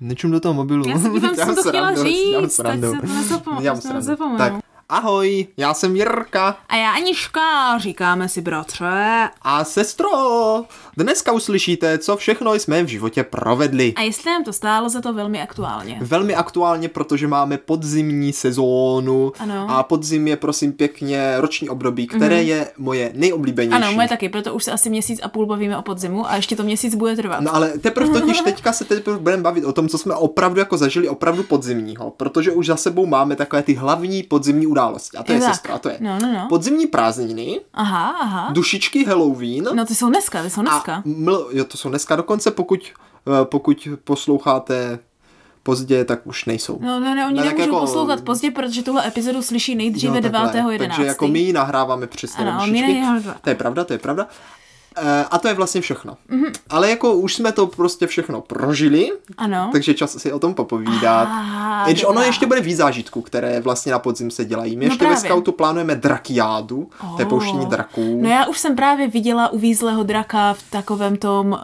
Nečum do toho mobilu. Já Dělám jsem to chtěla srandu, dělám říct, tak se to nezapomenu. Tak, ahoj, já jsem Jirka A já Aniška, říkáme si bratře. a sestro. Dneska uslyšíte, co všechno jsme v životě provedli. A jestli nám to stálo za to velmi aktuálně. Velmi aktuálně, protože máme podzimní sezónu Ano. a podzim je prosím pěkně roční období, které je moje nejoblíbenější. Ano, moje taky, proto už se asi měsíc a půl bavíme o podzimu a ještě to měsíc bude trvat. No ale teprve totiž teďka se teprve budeme bavit o tom, co jsme opravdu jako zažili opravdu podzimního, protože už za sebou máme takové ty hlavní podzimní události. A to je, Je sestra, a to je No, no, no. podzimní prázdniny, Aha, aha. dušičky Halloween No ty jsou dneska, ty jsou dneska. A ml, jo, to jsou dneska dokonce, pokud, eh, pokud posloucháte pozdě, tak už nejsou. No, no, ne, oni Ne, tak nemůžou jako- poslouchat pozdě, protože tuhle epizodu slyší nejdříve takhle. 9.11. Takže jako my ji nahráváme přesně Ano, na my To je pravda, to je pravda. Eh, A to je vlastně všechno. Mhm. Mm-hmm. Ale jako už jsme to prostě všechno prožili, Ano. takže čas si o tom popovídat. Ah, Jenže ono ještě bude víc zážitků, které vlastně na podzim se dělají. My ještě ve No právě. scoutu plánujeme drakiádu, to je Oh. pouštění draků. No já už jsem právě viděla uvízlého draka v takovém tom, uh,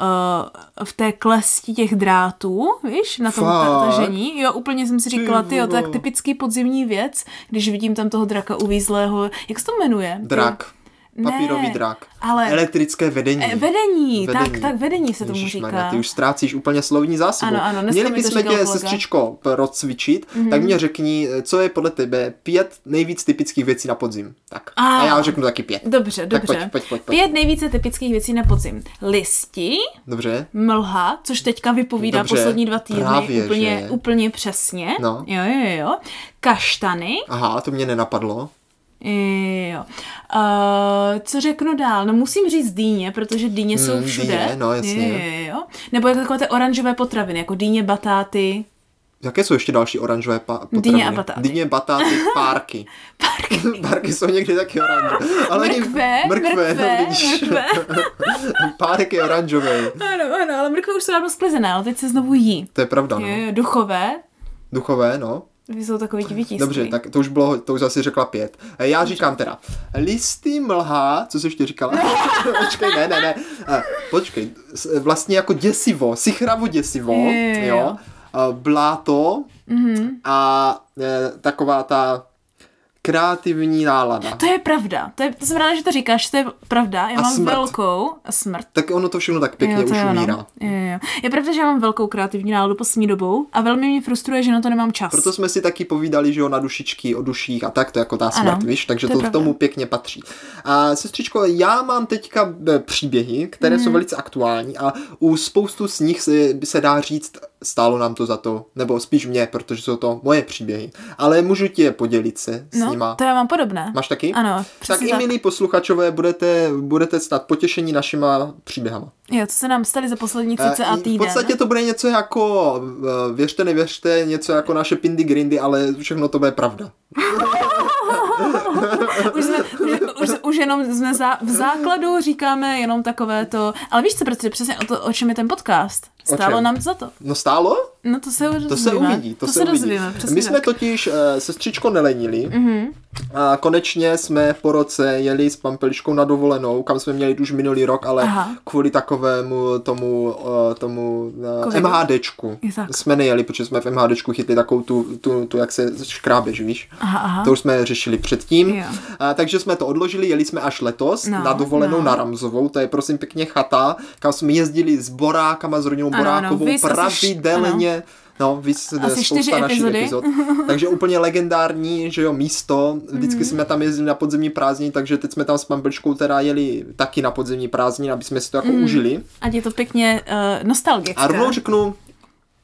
v té klesti těch drátů, víš, na tom tažení. Jo, úplně jsem si říkala, ty jo, to je vole. tak typický podzimní věc, když vidím tam toho draka uvízlého, jak se to jmenuje? Drak. Ne, Papírový drak. ale- Elektrické vedení. Eh, vedení, tak, tak vedení se tomu Ježišmarja, říká. Ty už ztrácíš úplně slovní zásobu. Ano, ano, Měli bychom tě. Mhm. sestřičko, procvičit, mm-hmm. tak mě řekni, co je podle tebe pět nejvíc typických věcí na podzim. Tak. A. A já řeknu taky pět. Dobře, Tak dobře. pojď, pojď, pojď, pojď. Pět nejvíce typických věcí na podzim. Listi, Dobře? mlha, což teďka vypovídá Dobře, poslední dva týdny právě, úplně, že? úplně přesně. No. Jo, jo, jo. Kaštany, Aha, to mě nenapadlo. Jo. Uh, co řeknu dál? No musím říct dýně, protože dýně jsou Mm, všude. dýně, no, jasně. Jo, jo. Nebo jako takové ty oranžové potraviny, jako dýně, batáty. Jaké jsou ještě další oranžové pa- potraviny? Dýně a batáty. Dýně, batáty, párky. Párky. párky jsou někdy taky oranžové. Ale Mrkve, mrkve, mrkve, no, mrkve. Párek je oranžový. Ano, ano, ale mrkve už jsou dávno sklizené, ale teď se znovu jí. To je pravda, Jo, no. jo, duchové, Duchové, no. Jsou takový ti. Dobře, tak to už bylo, to už zase řekla pět. Eh, Já říkám teda, listy mlha, co jsi ještě říkala? počkej, ne, ne, ne. Eh, Počkej, s- vlastně jako děsivo, sichravo děsivo, Jo, jo, jo. jo. Bláto Mhm. a taková ta kreativní nálada. To je pravda. To, je, to jsem ráda, že to říkáš, to je pravda. Já A mám smrt. velkou a smrt. Tak ono to všechno tak pěkně Jo, už je ono. umírá. Jo, jo. Je pravda, že já mám velkou kreativní náladu poslední dobou a velmi mě frustruje, že na to nemám čas. Proto jsme si taky povídali, že jo, na dušičky, o duších a tak, to je jako ta smrt, Ano, víš, takže to to, k tomu pěkně patří. A sestřičko, já mám teďka eh, příběhy, které Mhm. jsou velice aktuální a u spoustu z nich se, se dá říct, stálo nám to za to, nebo spíš mě, protože jsou to moje příběhy, ale můžu ti je podělit se s no, nima. to já mám podobné. Máš taky? Ano, tak přesně i tak. milí posluchačové budete, budete snad potěšení našima příběhama. Jo, co se nám stali za poslední Eh, cca týden. V podstatě to bude něco jako, eh, věřte, nevěřte, něco jako naše Pindy Grindy, ale všechno to bude pravda. už, jsme, už, jenom jsme za, v základu říkáme jenom takové to, ale víš co, protože přesně o, to, o čem je ten podcast? Stálo nám za to. No stálo? No to se To se uvidí, to, to se, se uvidí. dozvíme, přesně My jsme tak. totiž uh, sestřičko nelenili Mhm. a konečně jsme po roce jeli s Pampeliškou na dovolenou, kam jsme měli už minulý rok, ale Aha. kvůli takovému tomu, uh, tomu uh, Covidu. MHDčku tak. jsme nejeli, protože jsme v MHDčku chytli takovou tu, tu, tu jak se škrábeš, víš? Aha, aha. To už jsme řešili předtím. Jo. A, takže jsme to odložili, jeli jsme až letos No, na dovolenou no. na Ramzovou, to je prosím pěkně chata, kam jsme jezdili s Borákama, s rodinou Ano, ano, Borákovou No, víc Asi spousta čtyři našich epizody. epizod. Takže úplně legendární, že jo, místo. Vždycky Mhm. jsme tam jezdili na podzemní prázdniny, takže teď jsme tam s Pambličkou teda jeli taky na podzemní prázdniny, aby jsme si to jako Mhm. užili. Ať je to pěkně uh, nostalgické. A rovnou řeknu,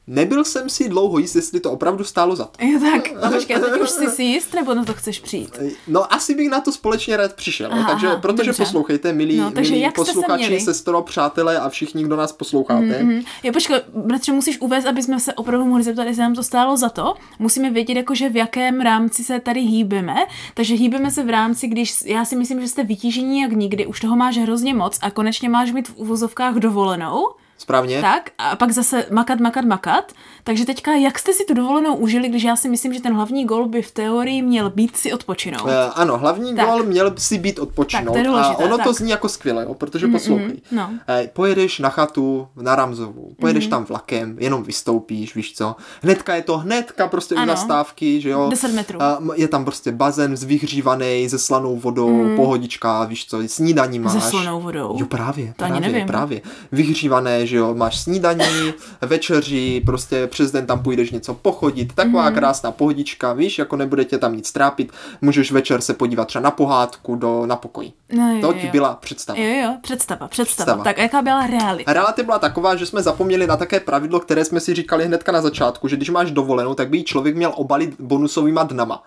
nebyl jsem si dlouho jist, jestli to opravdu stálo za to. Jo, tak, a počkej, teď už jsi si jist, nebo na to chceš přijít? No asi bych na to společně rád přišel, Aha, takže, aha, protože dobře. poslouchejte, milí, No, takže milí jak se posluchači, měli? sestro, přátelé a všichni, kdo nás posloucháte. Mhm. Jo, počkej, bratře, musíš uvést, aby jsme se opravdu mohli zeptat, jestli nám to stálo za to. Musíme vědět, jakože v jakém rámci se tady hýbeme. Takže hýbeme se v rámci, když já si myslím, že jste vytížení jak nikdy, už toho máš hrozně moc a konečně máš mít v uvozovkách dovolenou. Správně? Tak a pak zase makat, makat, makat. Takže teďka, jak jste si tu dovolenou užili, když já si myslím, že ten hlavní gol by v teorii měl být si odpočinout. Uh, ano, hlavní Tak. gol měl si být odpočinout. Tak, to je důležité, a ono to tak. zní jako skvěle, jo, protože poslouchej. no. Eh, Pojedeš na chatu na Ramzovou, pojedeš Mhm. tam vlakem, jenom vystoupíš, víš co. Hnedka je to hnedka prostě u Ano. zastávky, že jo. 10 metrů. M- je tam prostě bazén vyhřívaný se slanou vodou, pohodička, víš co, snídaní máš. Se slanou vodou. Jo, právě, To ani právě, nevím. právě. Vyhřívané, že jo, máš snídaní, večeři, prostě přes den tam půjdeš něco pochodit, taková Mhm. krásná pohodička, víš, jako nebude tě tam nic trápit, můžeš večer se podívat třeba na pohádku do, na pokoji. No, jo, To ti jo. byla představa. Jo, jo, představa, představa. Představa. Tak jaká byla realita? Realita byla taková, že jsme zapomněli na také pravidlo, které jsme si říkali hnedka na začátku, že když máš dovolenou, tak by ji člověk měl obalit bonusovýma dnama.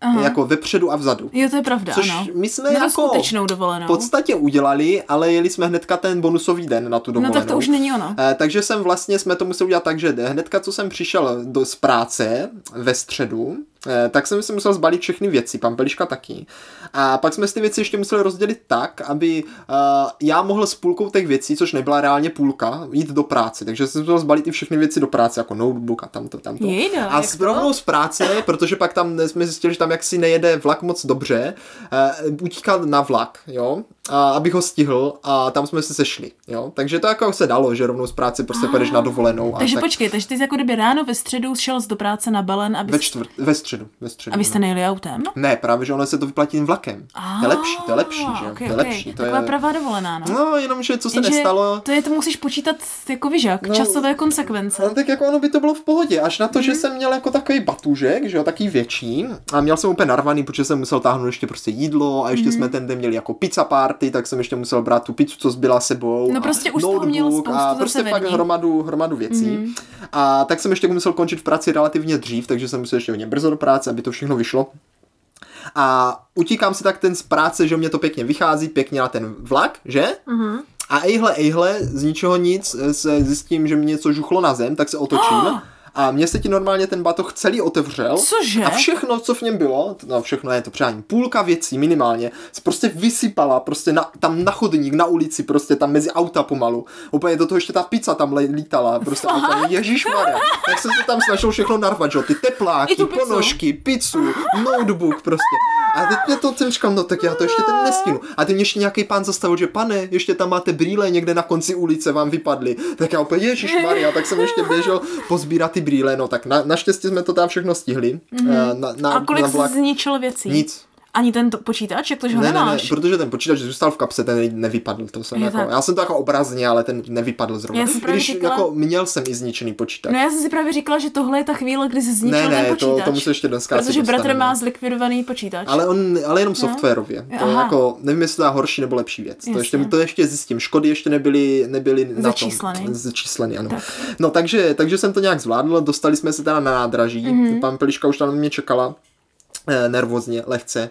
Aha. Jako vepředu a vzadu. Jo, to je pravda, Což ano. my jsme to jako skutečnou dovolenou. v podstatě udělali, ale jeli jsme hnedka ten bonusový den na tu No dovolenou. tak to už není ono. Eh, takže jsem vlastně, jsme to museli udělat tak, že hnedka, co jsem přišel do, z práce ve středu, tak jsem si musel zbalit všechny věci, pan Peliška taky. A pak jsme si ty věci ještě museli rozdělit tak, aby uh, já mohl s půlkou těch věcí, což nebyla reálně půlka, jít do práce. Takže jsem musel zbalit i všechny věci do práce, jako notebook a tamto, tamto. Jejda, a s rovnou z práce, protože pak tam jsme zjistili, že tam jaksi nejede vlak moc dobře, uh, utíkal na vlak, jo, a abych ho stihl a tam jsme se sešli, jo. Takže to jako se dalo, že rovnou z práce prostě pojedeš na dovolenou. A Takže tak počkej, takže ty jsi jako kdyby ráno ve středu šel do práce na Belen, aby, ve, čtvrt, ve středu, ve středu. abyste nejeli autem? Ne, právě, že ono se to vyplatí vlakem. to je lepší, to je lepší, že jo. Okay, to je lepší. To Taková je... pravá dovolená, no. No, jenomže co se Jenže nestalo, To je, to musíš počítat jako vyžak, No, časové konsekvence. No, tak jako ono by to bylo v pohodě, až na to, Mhm. že jsem měl jako takový batužek, že jo, taký větší a měl jsem úplně narvaný, protože jsem musel táhnout ještě prostě jídlo a ještě Mhm. jsme ten den měli jako pizza party, tak jsem ještě musel brát tu pizzu, co zbyla sebou. No a prostě už toho měl spoustu a prostě fakt hromadu, hromadu věcí. Mhm. A tak jsem ještě musel končit v práci relativně dřív, takže jsem musel ještě hodně brzo do práce, aby to všechno vyšlo. A utíkám si tak ten z práce, že mě to pěkně vychází, pěkně na ten vlak, že? Mhm. A ejhle, ejhle, z ničeho nic se zjistím, že mě něco žuchlo na zem, tak se otočím. A mně se ti normálně ten batoh celý otevřel. Cože? A všechno, co v něm bylo, no všechno je to přání, půlka věcí minimálně, se prostě vysypala, prostě na, tam na chodník, na ulici, prostě tam mezi auta pomalu. Úplně do toho ještě ta pizza tam lítala, prostě úplně, ježišmarja. Tak jsem se tam snažil všechno narvat, že jo, ty tepláky, ponožky, pizzu, notebook prostě. A teď mě to jsem no tak já to ještě ten nestihnu. A teď mě ještě nějaký pán zastavil, že pane, ještě tam máte brýle někde na konci ulice vám vypadly. Tak já úplně, Ježíš Maria, tak jsem ještě běžel pozbírat ty brýle, no tak na, naštěstí jsme to tam všechno stihli. Mm-hmm. Na, na, A kolik na vlak. zničil věcí? Nic. Ani ten to, počítač, jak to, že ho Ne, ne, ne, nemáš? protože ten počítač zůstal v kapse, ten nevypadl, to jsem Je jako, tak. já jsem to jako obrazně, ale ten nevypadl zrovna. Já jsem právě Když říkala- jako měl jsem i zničený počítač. No já jsem si právě říkala, že tohle je ta chvíle, kdy jsi zničil ne, ne, ten to, počítač. to musí ještě dneska Protože bratr má zlikvidovaný počítač. Ale, on, ale jenom softwarově. To Aha. jako, nevím, jestli to je horší nebo lepší věc. To Jasně. ještě, to ještě zjistím. Škody ještě nebyly, nebyly na tom. Začísleny. Začísleny, ano. No takže, takže jsem to nějak zvládl, dostali jsme se teda na nádraží. Mhm. Mm-hmm. Pan Peliška už tam na mě čekala nervózně, lehce.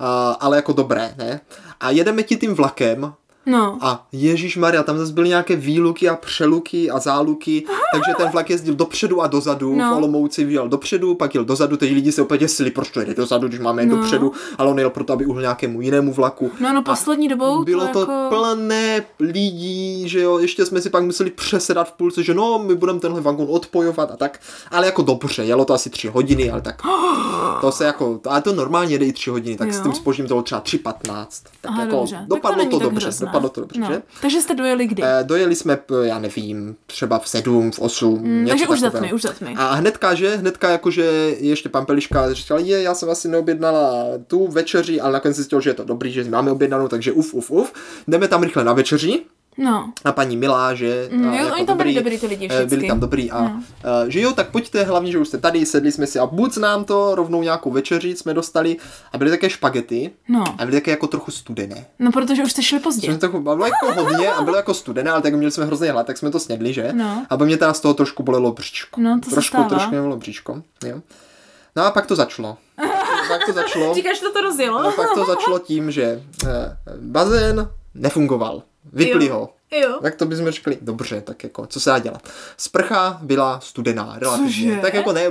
Uh, ale jako dobré, ne? A jedeme ti tím vlakem No. a Ježíš Maria, tam zase byly nějaké výluky a přeluky a záluky, takže ten vlak jezdil dopředu a dozadu, No. v Olomouci jel dopředu, pak jel dozadu, teď lidi se úplně děsili, proč to jede dozadu, když máme No. dopředu, ale on jel proto, aby uhl nějakému jinému vlaku. No, no, poslední dobou Bylo to to jako... plné lidí, že jo, ještě jsme si pak museli přesedat v půlce, že no, my budeme tenhle vagon odpojovat a tak, ale jako dobře, jelo to asi tři hodiny, ale tak to se jako, ale to normálně jede i tři hodiny, tak s Jo. tím spožím to bylo třeba 3.15, tak Aha, jako dobře. Tak dopadlo není to, tak dobře, hrozné. Dopadlo to dobře, no. že? Takže jste dojeli kdy? Eh, dojeli jsme, p- já nevím, třeba v sedm, v osm, mm, takže už za takového. tmy, už za tmy. A hnedka, že, hnedka jakože ještě pan Peliška říkal, je, já jsem asi neobjednala tu večeři, ale nakonec zjistil, že je to dobrý, že máme objednanou, takže uf, uf, uf. Jdeme tam rychle na večeři, No. a paní Milá, že Mm, jo, oni tam byli dobrý ty lidi eh, byli vždycky. tam dobrý a No. eh, že jo, tak pojďte, hlavně, že už jste tady, sedli jsme si a buď nám to, rovnou nějakou večeři jsme dostali a byly také špagety No. a byly také jako trochu studené. No, protože už jste šli pozdě. Jsme to bylo jako hodně a bylo jako studené, ale tak měli jsme hrozně hlad, tak jsme to snědli, že? No. A mě teda z toho trošku bolelo bříško. No, to trošku, trošku mě bolelo bříško, jo. No a pak to začalo. pak to začalo. Říkáš, že to rozjelo? A pak to začalo tím, že eh, bazén nefungoval. Vypli Jo. ho. Jo. Tak to bychom řekli, dobře, tak jako, co se dá dělat. Sprcha byla studená, relativně. Cože? Tak jako ne,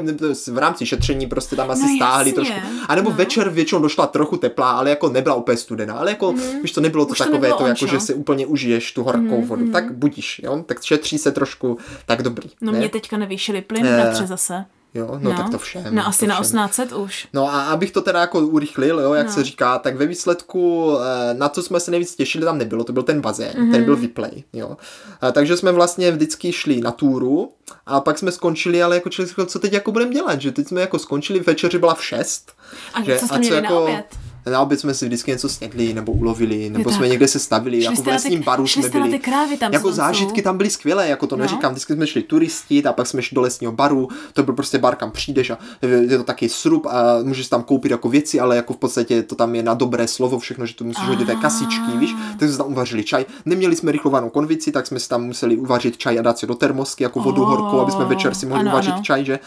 v rámci šetření prostě tam asi No stáhli trošku. A nebo no. večer většinou došla trochu teplá, ale jako nebyla úplně studená. Ale jako, mm. víš, to nebylo to Už to takové, nebylo to, on, jako, že si úplně užiješ tu horkou vodu. Tak budíš, jo, tak šetří se trošku, tak dobrý. No ne? mě teďka nevýšili plyn Eh, na zase. Jo, no, tak to všem. No asi na všem. 1800 už. No a abych to teda jako urychlil, jo, jak No. se říká, tak ve výsledku, eh, na co jsme se nejvíc těšili, tam nebylo, to byl ten bazén, mm-hmm. ten byl vyplay, jo. A, takže jsme vlastně vždycky šli na túru a pak jsme skončili, ale jako člověk co teď jako budeme dělat, že teď jsme jako skončili, večeři byla v 6. A že, co jste měli na oběd? Na oběd jsme si vždycky něco snědli nebo ulovili, nebo Jo, jsme tak. někde se stavili, Šli jako v lesním baru jsme byli. krávy tam, jako zážitky tam byly skvělé, jako to No. neříkám, vždycky jsme šli turistit a pak jsme šli do lesního baru, to byl prostě bar, kam přijdeš a je to taky srub a můžeš tam koupit jako věci, ale jako v podstatě to tam je na dobré slovo všechno, že to musíš hodit té kasičky, víš, tak jsme tam uvařili čaj. Neměli jsme rychlovanou konvici, tak jsme si tam museli uvařit čaj a dát si do termosky jako vodu Oh, horkou, aby jsme večer si mohli uvařit čaj, že?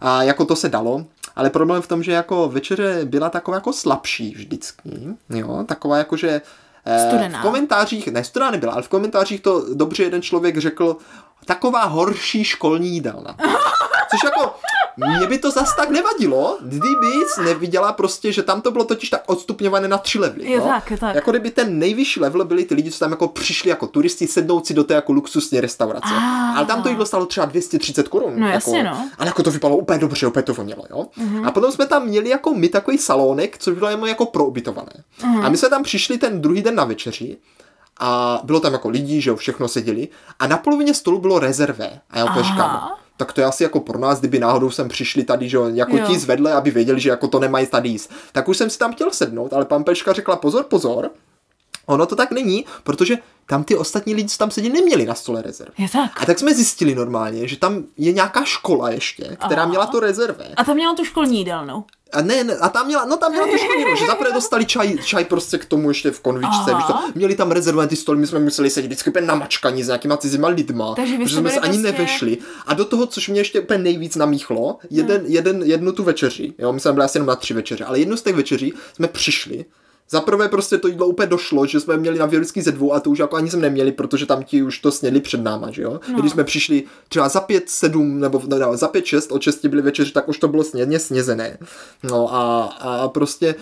A jako to se dalo, ale problém v tom, že jako večeře byla taková jako slabší vždycky, jo, taková jako, že eh, Studená. v komentářích, ne studená nebyla, ale v komentářích to dobře jeden člověk řekl, taková horší školní jídelna. Což jako, mě by to zas tak nevadilo, kdyby jsi neviděla prostě, že tam to bylo totiž tak odstupňované na tři levely. No? tak, tak. Jako kdyby ten nejvyšší level byli ty lidi, co tam jako přišli jako turisti sednout si do té jako luxusní restaurace. Ah. Ale tam to jídlo stálo třeba 230 korun. No jasně, jako, no. Ale jako to vypadalo úplně dobře, úplně to vonělo, jo. A potom jsme tam měli jako my takový salónek, co bylo jenom jako pro ubytované. A my jsme tam přišli ten druhý den na večeři a bylo tam jako lidí, že jo, všechno seděli a na polovině stolu bylo rezervé. A já úplně říkám, tak to je asi jako pro nás, kdyby náhodou sem přišli tady, že jako Jo. ti zvedle, aby věděli, že jako to nemají tady jíst. Tak už jsem si tam chtěl sednout, ale pan Peška řekla pozor, pozor, ono to tak není, protože tam ty ostatní lidi, co tam sedí, neměli na stole rezerv. Je tak. A tak jsme zjistili normálně, že tam je nějaká škola ještě, která Aha. měla to rezervé. A tam měla tu školní jídelnu. A ne, ne, a tam měla, no tam měla to školní, že zaprvé dostali čaj, čaj prostě k tomu ještě v konvičce, víš to, měli tam rezervované ty stoly, my jsme museli sedět vždycky úplně namačkaní s nějakýma cizíma lidma, Takže protože jsme se byli ani prostě- nevešli. A do toho, což mě ještě úplně nejvíc namíchlo, jeden, Hmm. jeden, jednu tu večeři, jo, my jsme byli asi jenom na tři večeře, ale jednu z těch večeří jsme přišli, za prvé prostě to jídlo úplně došlo, že jsme měli na Vělický ze dvou a to už jako ani jsme neměli, protože tam ti už to snědli před náma, že jo. No. Když jsme přišli třeba za pět, sedm, nebo no, no, za pět, šest, od šesti byly večeři, tak už to bylo snědně snězené. No a, a prostě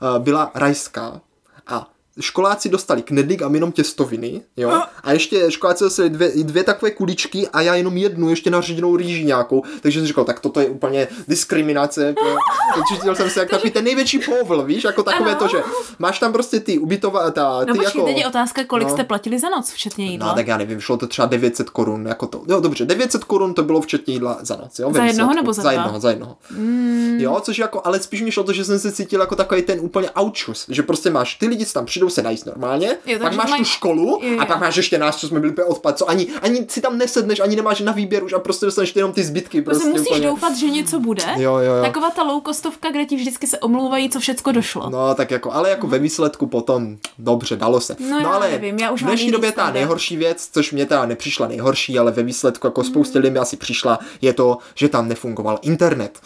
a byla rajská a školáci dostali knedlík a my jenom těstoviny, jo, a ještě školáci dostali dvě, dvě takové kuličky a já jenom jednu, ještě nařízenou rýži nějakou, takže jsem říkal, tak toto je úplně diskriminace, cítil jsem se jak takový ten největší povl, víš, jako takové Ano. to, že máš tam prostě ty ubytova, ta, ty No počkej, jako... teď je otázka, kolik no. jste platili za noc, včetně jídla. No, tak já nevím, šlo to třeba 900 korun, jako to. Jo, dobře, 900 korun to bylo včetně jídla za noc, jo? Za jednoho nebo za Za jednoho, za jednoho. Mm. Jo, což jako, ale spíš mi šlo to, že jsem se cítil jako takový ten úplně aučus, že prostě máš ty lidi, tam přijdou se najíst normálně, Jo, pak máš mají- tu školu Jo, jo. a pak máš ještě nás, co jsme byli odpad, co ani, ani si tam nesedneš, ani nemáš na výběr už a prostě dostaneš jenom ty zbytky. Prostě Prostě musíš úplně. doufat, že něco bude. Jo, jo, jo. Taková ta loukostovka, kde ti vždycky se omlouvají, co všecko došlo. No, tak jako, ale jako ve výsledku potom, dobře, dalo se. No, já ale nevím, já už v dnešní době ta nejhorší věc, což mě teda nepřišla nejhorší, ale ve výsledku jako spoustě lidí mi asi přišla, je to, že tam nefungoval internet.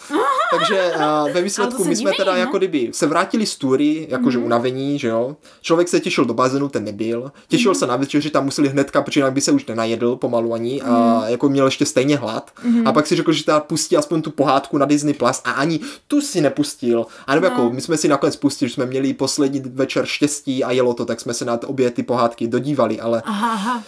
Takže uh, ve výsledku my jsme teda no. jako kdyby se vrátili z tury, jakože Hmm. unavení, že jo. Člověk se těšil do bazénu, ten nebyl. Těšil Hmm. se na večeři, tam museli hnedka, protože jinak by se už nenajedl pomalu ani a Hmm. jako měl ještě stejně hlad. A pak si řekl, že teda pustí aspoň tu pohádku na Disney Plus a ani tu si nepustil. A nebo jako my jsme si nakonec pustili, že jsme měli poslední večer štěstí a jelo to, tak jsme se na obě ty pohádky dodívali, ale Aha, aha.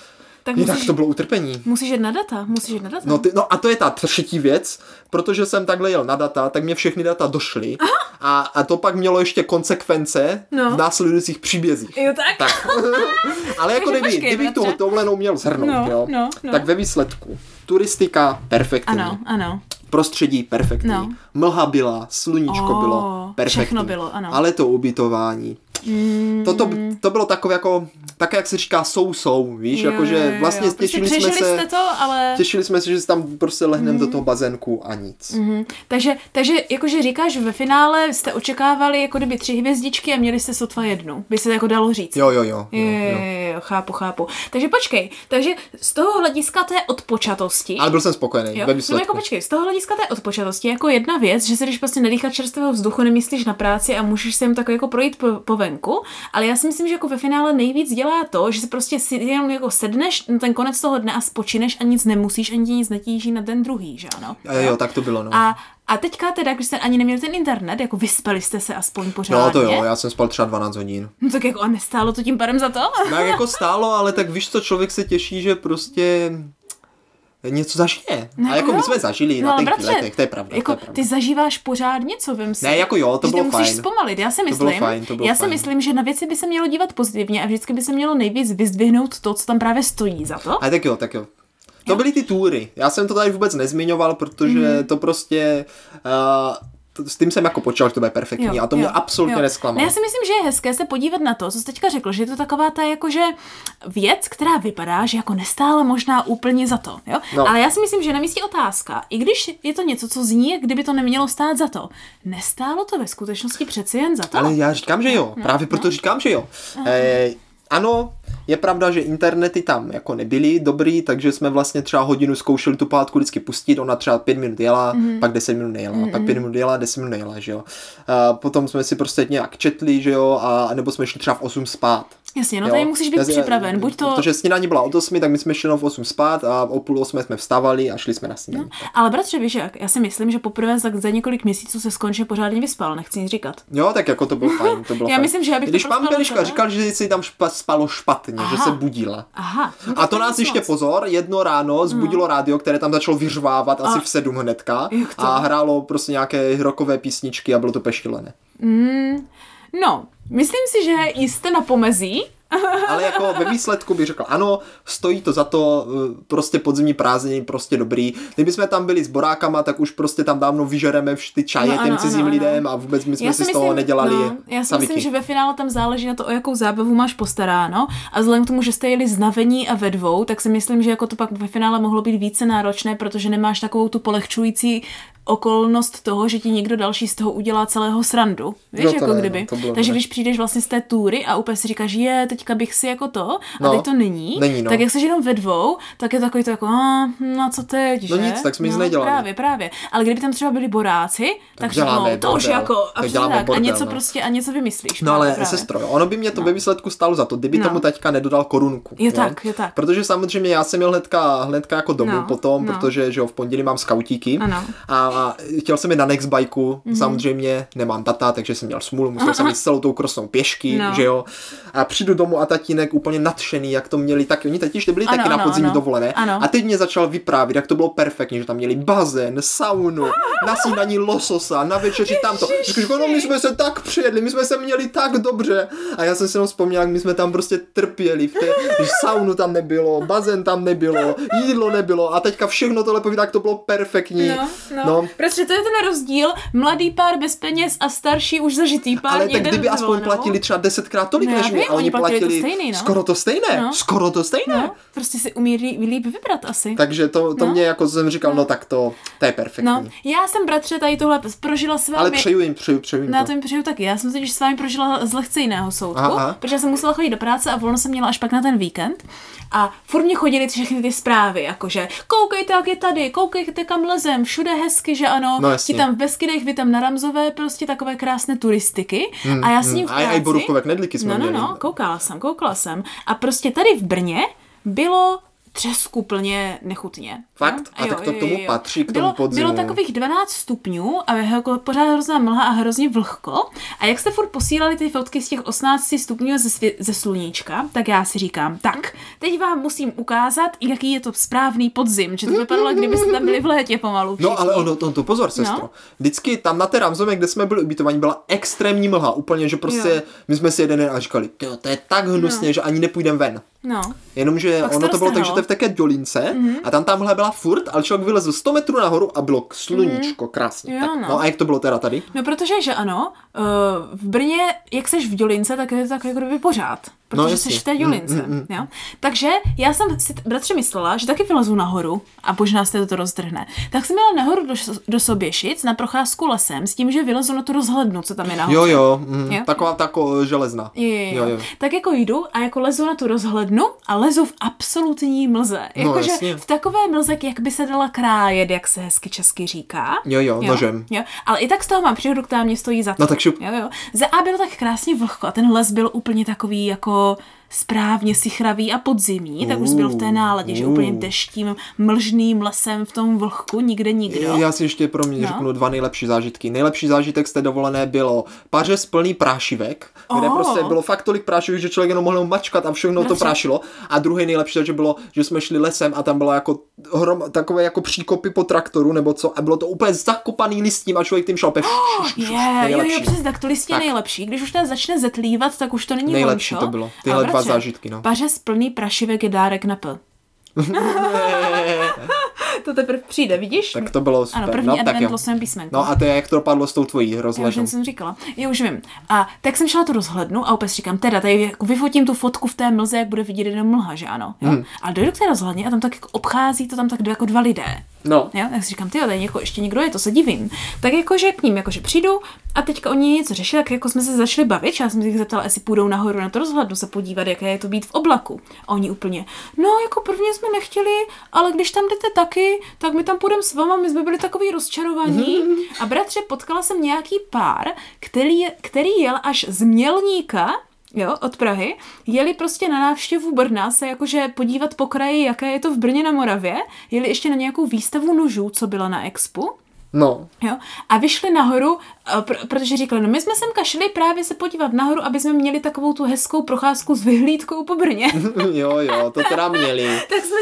Tak jinak musíš, to bylo utrpení. musíš jít na data, musíš jít na data. No, ty, no a to je ta třetí věc, protože jsem takhle jel na data, tak mě všechny data došly a, a to pak mělo ještě konsekvence No. v následujících příbězích. Jo, tak? Tak. Ale jako Takže kdyby, počkej, kdybych to tohle měl zhrnout, No, jo, no, no. tak ve výsledku turistika perfektní, Ano, ano. prostředí perfektní, No. mlha byla, sluníčko O, bylo perfektní, všechno bylo, ano. ale to ubytování, Mm, Toto, to bylo takové jako, také jak se říká sou-sou, víš, jo, jakože jo, jo. vlastně Prostě těšili jsme přežili se, to, ale... těšili jsme se, že si tam prostě lehneme do toho bazénku a nic. Mhm. Takže, takže jakože říkáš, ve finále jste očekávali jako kdyby tři hvězdičky a měli jste sotva jednu, by se jako dalo říct. Jo, jo, jo. Jo, jo, jo, chápu, chápu. Takže počkej, takže z toho hlediska té odpočatosti... Ale byl jsem spokojený Jo? ve No jako počkej, z toho hlediska té odpočatosti jako jedna věc, že se když prostě nedýchat čerstvého vzduchu, nemít myslíš na práci a můžeš se jim tak jako projít po, po venku, ale já si myslím, že jako ve finále nejvíc dělá to, že si prostě si jenom jako sedneš na ten konec toho dne a spočineš a nic nemusíš, ani nic netíží na ten druhý, že ano? A jo, tak to bylo, no. A, a teďka teda, když jste ani neměli ten internet, jako vyspali jste se aspoň pořádně. No to jo, já jsem spal třeba 12 hodin. No tak jako a nestálo to tím pádem za to? No jako stálo, ale tak víš co, člověk se těší, že prostě něco zažije. No a jako jo. my jsme zažili No, na těch bratře, letech, to je pravda. Jako to je pravda. ty zažíváš pořád něco, vím si. Ne, jako jo, to že bylo musíš fajn. zpomalit. Já si To myslím, bylo fajn, to bylo já si fajn. myslím, že na věci by se mělo dívat pozitivně a vždycky by se mělo nejvíc vyzdvihnout to, co tam právě stojí za to. A tak jo, tak jo. To byly ty túry. Já jsem to tady vůbec nezmiňoval, protože mm. to prostě... Uh, s tím jsem jako počítal, že to bude perfektní a to mě absolutně nesklamalo. Ne, já si myslím, že je hezké se podívat na to, co jsi teďka řekl, že je to taková ta jakože věc, která vypadá, že jako nestála možná úplně za to, jo? No. Ale já si myslím, že na místě otázka, i když je to něco, co zní, jak kdyby to nemělo stát za to, nestálo to ve skutečnosti přeci jen za to. Ale já říkám, že jo. Právě proto říkám, že jo. Eh, ano, je pravda, že internety tam jako nebyly dobrý, takže jsme vlastně třeba hodinu zkoušeli tu pohádku vždycky pustit, ona třeba pět minut jela, mm. pak deset minut nejela, mm. pak pět minut jela, deset minut nejela, že jo. A potom jsme si prostě nějak četli, že jo, a nebo jsme šli třeba v 8 spát. Jasně, no jo. tady musíš být Já- připraven, buď to... Protože snídaní byla od 8, tak my jsme šli v 8 spát a o půl 8 jsme vstávali a šli jsme na snídaní. No. Ale bratře, víš jak, já si myslím, že poprvé za, za několik měsíců se konečně pořádně vyspal, nechci nic říkat. Jo, tak jako to bylo fajn, to bylo Já fajn. myslím, že já bych to Když pan Peliška říkal, že si tam špa, spalo špatně, že Aha. se budila. Aha. no A to nás ještě moc. pozor, jedno ráno zbudilo rádio, které tam začalo vyřvávat asi A- v sedm hnedka Jak to? a hrálo prostě nějaké rockové písničky a bylo to pešílené. No, myslím si, že jste na pomezí. Ale jako ve výsledku bych řekl, ano, stojí to za to, eh, prostě podzimní prázdniny, prostě dobrý. Kdyby jsme tam byli s borákama, tak už prostě tam dávno vyžereme ty čaje No, těm ano, cizím ano, lidem a vůbec my jsme Já si z toho nedělali no, já si saviky. myslím, že ve finále tam záleží na to, o jakou zábavu máš postaráno. A vzhledem k tomu, že jste jeli znavení a ve dvou, tak si myslím, že jako to pak ve finále mohlo být více náročné, protože nemáš takovou tu polehčující okolnost toho, že ti někdo další z toho udělá celého srandu. Víš, No to jako ne, kdyby. no, Takže ne. když přijdeš vlastně z té túry a úplně si říkáš, je, teďka bych si jako to, a No, teď to není, není, no. tak jak jsi jenom ve dvou, tak je takový to jako, a, no co teď, No že? nic, tak jsme nic no, nedělali. Právě, právě. Ale kdyby tam třeba byli boráci, tak, děláme no, to už jako, a Tak tak, a bordel, něco no. prostě, a něco vymyslíš. No ale právě. sestro, jo, ono by mě to ve výsledku stalo za to, kdyby No. tomu taťka nedodal korunku. Je tak, je tak. Protože samozřejmě já jsem měl hnedka, hnedka jako domů No, potom, no. protože že jo, v pondělí mám skautíky Ano. Mhm. a, a chtěl jsem jít na Nextbikeu, mm-hmm. samozřejmě nemám tata, takže jsem měl smůlu, musel jsem jít s celou tou krosnou pěšky, No. že jo. A přijdu domů a tatínek úplně nadšený, jak to měli, tak oni teď byli Ano, taky na ano, podzimní ano. dovolené. Ano. A teď mě začal vyprávět, jak to bylo perfektní, že tam měli bazén, saunu, na snídaní lososa, na večeři tamto. Říkáš, no my jsme se tak přijedli, my jsme se měli tak dobře. A já jsem si jenom vzpomněl, jak my jsme tam prostě trpěli, v té, že saunu tam nebylo, bazén tam nebylo, jídlo nebylo a teďka všechno tohle povídá, jak to bylo perfektní. No, no. no. Protože to je ten rozdíl, mladý pár bez peněz a starší už zažitý pár Ale tak kdyby na aspoň dovolenou. platili třeba desetkrát tolik No, než my, vím, a oni oni to stejný, no. skoro to stejné, No. skoro to stejné. No, prostě si umí lí- líp vybrat asi. Takže to, to No. mě jako jsem říkal, no tak to, to je perfektní. No, já jsem bratře tady tohle prožila s vámi. Ale přeju jim, přeju, přeju jim No, já to. jim přeju taky. Já jsem totiž s vámi prožila z lehce jiného soudku, Aha, protože jsem musela chodit do práce a volno jsem měla až pak na ten víkend. A furt mě chodily všechny ty zprávy, jakože koukejte, jak je tady, koukejte, kam lezem, všude hezky, že ano, No, jasně. ti tam v Beskydech, vy tam na Ramzové, prostě takové krásné turistiky. a já s ním v Hmm, A i práci... borůvkové knedlíky jsme No, no, měli. no, koukala jsem, koukala jsem. A prostě tady v Brně bylo třesku plně nechutně. Fakt? No? A tak to k tomu patří, k tomu bylo, podzimu. Bylo takových 12 stupňů a jako pořád hrozná mlha a hrozně vlhko. A jak jste furt posílali ty fotky z těch 18 stupňů ze, svě- ze sluníčka, tak já si říkám, tak, teď vám musím ukázat, jaký je to správný podzim, že to vypadalo, kdybyste tam byli v létě pomalu. No všichni. ale ono, to, to pozor, sestro. No. Vždycky tam na té Ramzově, kde jsme byli ubytovaní, byla extrémní mlha. Úplně, že prostě Jo. my jsme si jeden den a říkali, "Tyjo, to je tak hnusně, že ani nepůjdeme ven. No. Jenomže Pak ono to bylo tak, že to je v také dolince mm-hmm. a tam ta mlha byla furt, ale člověk vylezl 100 metrů nahoru a bylo k sluníčko, krásně. Jo, tak, no. no a jak to bylo teda tady? No protože, že ano, eh, v Brně, jak seš v Dolince, tak je to tak jako kdyby pořád. Protože No, no, jsi v té Julince. Mm, mm, mm. Jo? Takže já jsem si, bratře, myslela, že taky vylezu nahoru a možná se to rozdrhne. Tak jsem jela nahoru do, do Soběšic na procházku lesem s tím, že vylezu na tu rozhlednu, co tam je nahoře. Jo, jo, mm, Jo? taková tako železná. Jo, jo, jo. Tak jako jdu a jako lezu na tu rozhlednu a lezu v absolutní mlze. No, Jakože jasně. v takové mlze, jak by se dala krájet, jak se hezky česky říká. Jo, jo, nožem. Jo, ale i tak z toho mám příhodu, která mě stojí za to. No tak šup. Jo, jo. Za A bylo tak krásně vlhko a ten les byl úplně takový jako or správně sichravý a podzimní, tak už byl v té náladě, že Uh. úplně deštím, mlžným lesem v tom vlhku, nikde nikdo. Já si ještě pro mě No. řeknu dva nejlepší zážitky. Nejlepší zážitek z té dovolené bylo pařez plný prášivek, kde Oh. prostě bylo fakt tolik prášivek, že člověk jenom mohl mačkat a všechno to prášilo. A druhý nejlepší, že bylo, že jsme šli lesem a tam bylo jako hrom, takové jako příkopy po traktoru nebo co a bylo to úplně zakopaný listím a člověk tím šel pe- Je, jo, jo, nejlepší. přesně, tak to Tak. nejlepší. Když už teda začne zetlívat, tak už to není Nejlepší to bylo. Tyhle dva bratře, zážitky, no. Pařez plný prašivek je dárek na P. to teprve přijde, vidíš? tak to bylo super. Ano, první no, advent tak losem písmenko. No a to je, jak to dopadlo s tou tvojí Já už rozhlednou. jsem říkala. Já už vím. A tak jsem šla tu rozhlednu a opět říkám, teda tady jako vyfotím tu fotku v té mlze, jak bude vidět jenom mlha, že ano. Jo? Hmm. A dojdu k té rozhledně a tam tak jako obchází to tam tak jako dva lidé. No. Jo, tak si říkám, ty tady jako ještě někdo je, to se divím. Tak jakože k ním jakože přijdu a teďka oni něco řešili, tak jako jsme se začali bavit, já jsem se jich zeptala, jestli půjdou nahoru na to rozhlednu se podívat, jaké je to být v oblaku. A oni úplně, no jako prvně jsme nechtěli, ale když tam jdete taky, tak my tam půjdeme s váma, my jsme byli takový rozčarovaní. A bratře, potkala jsem nějaký pár, který, který jel až z Mělníka, Jo, od Prahy, jeli prostě na návštěvu Brna se jakože podívat po kraji, jaké je to v Brně na Moravě, jeli ještě na nějakou výstavu nožů, co byla na Expu, No. Jo? A vyšli nahoru, a pr- protože říkali, no my jsme semka šli právě se podívat nahoru, aby jsme měli takovou tu hezkou procházku s vyhlídkou po Brně. jo, jo, to teda měli. tak, jsme,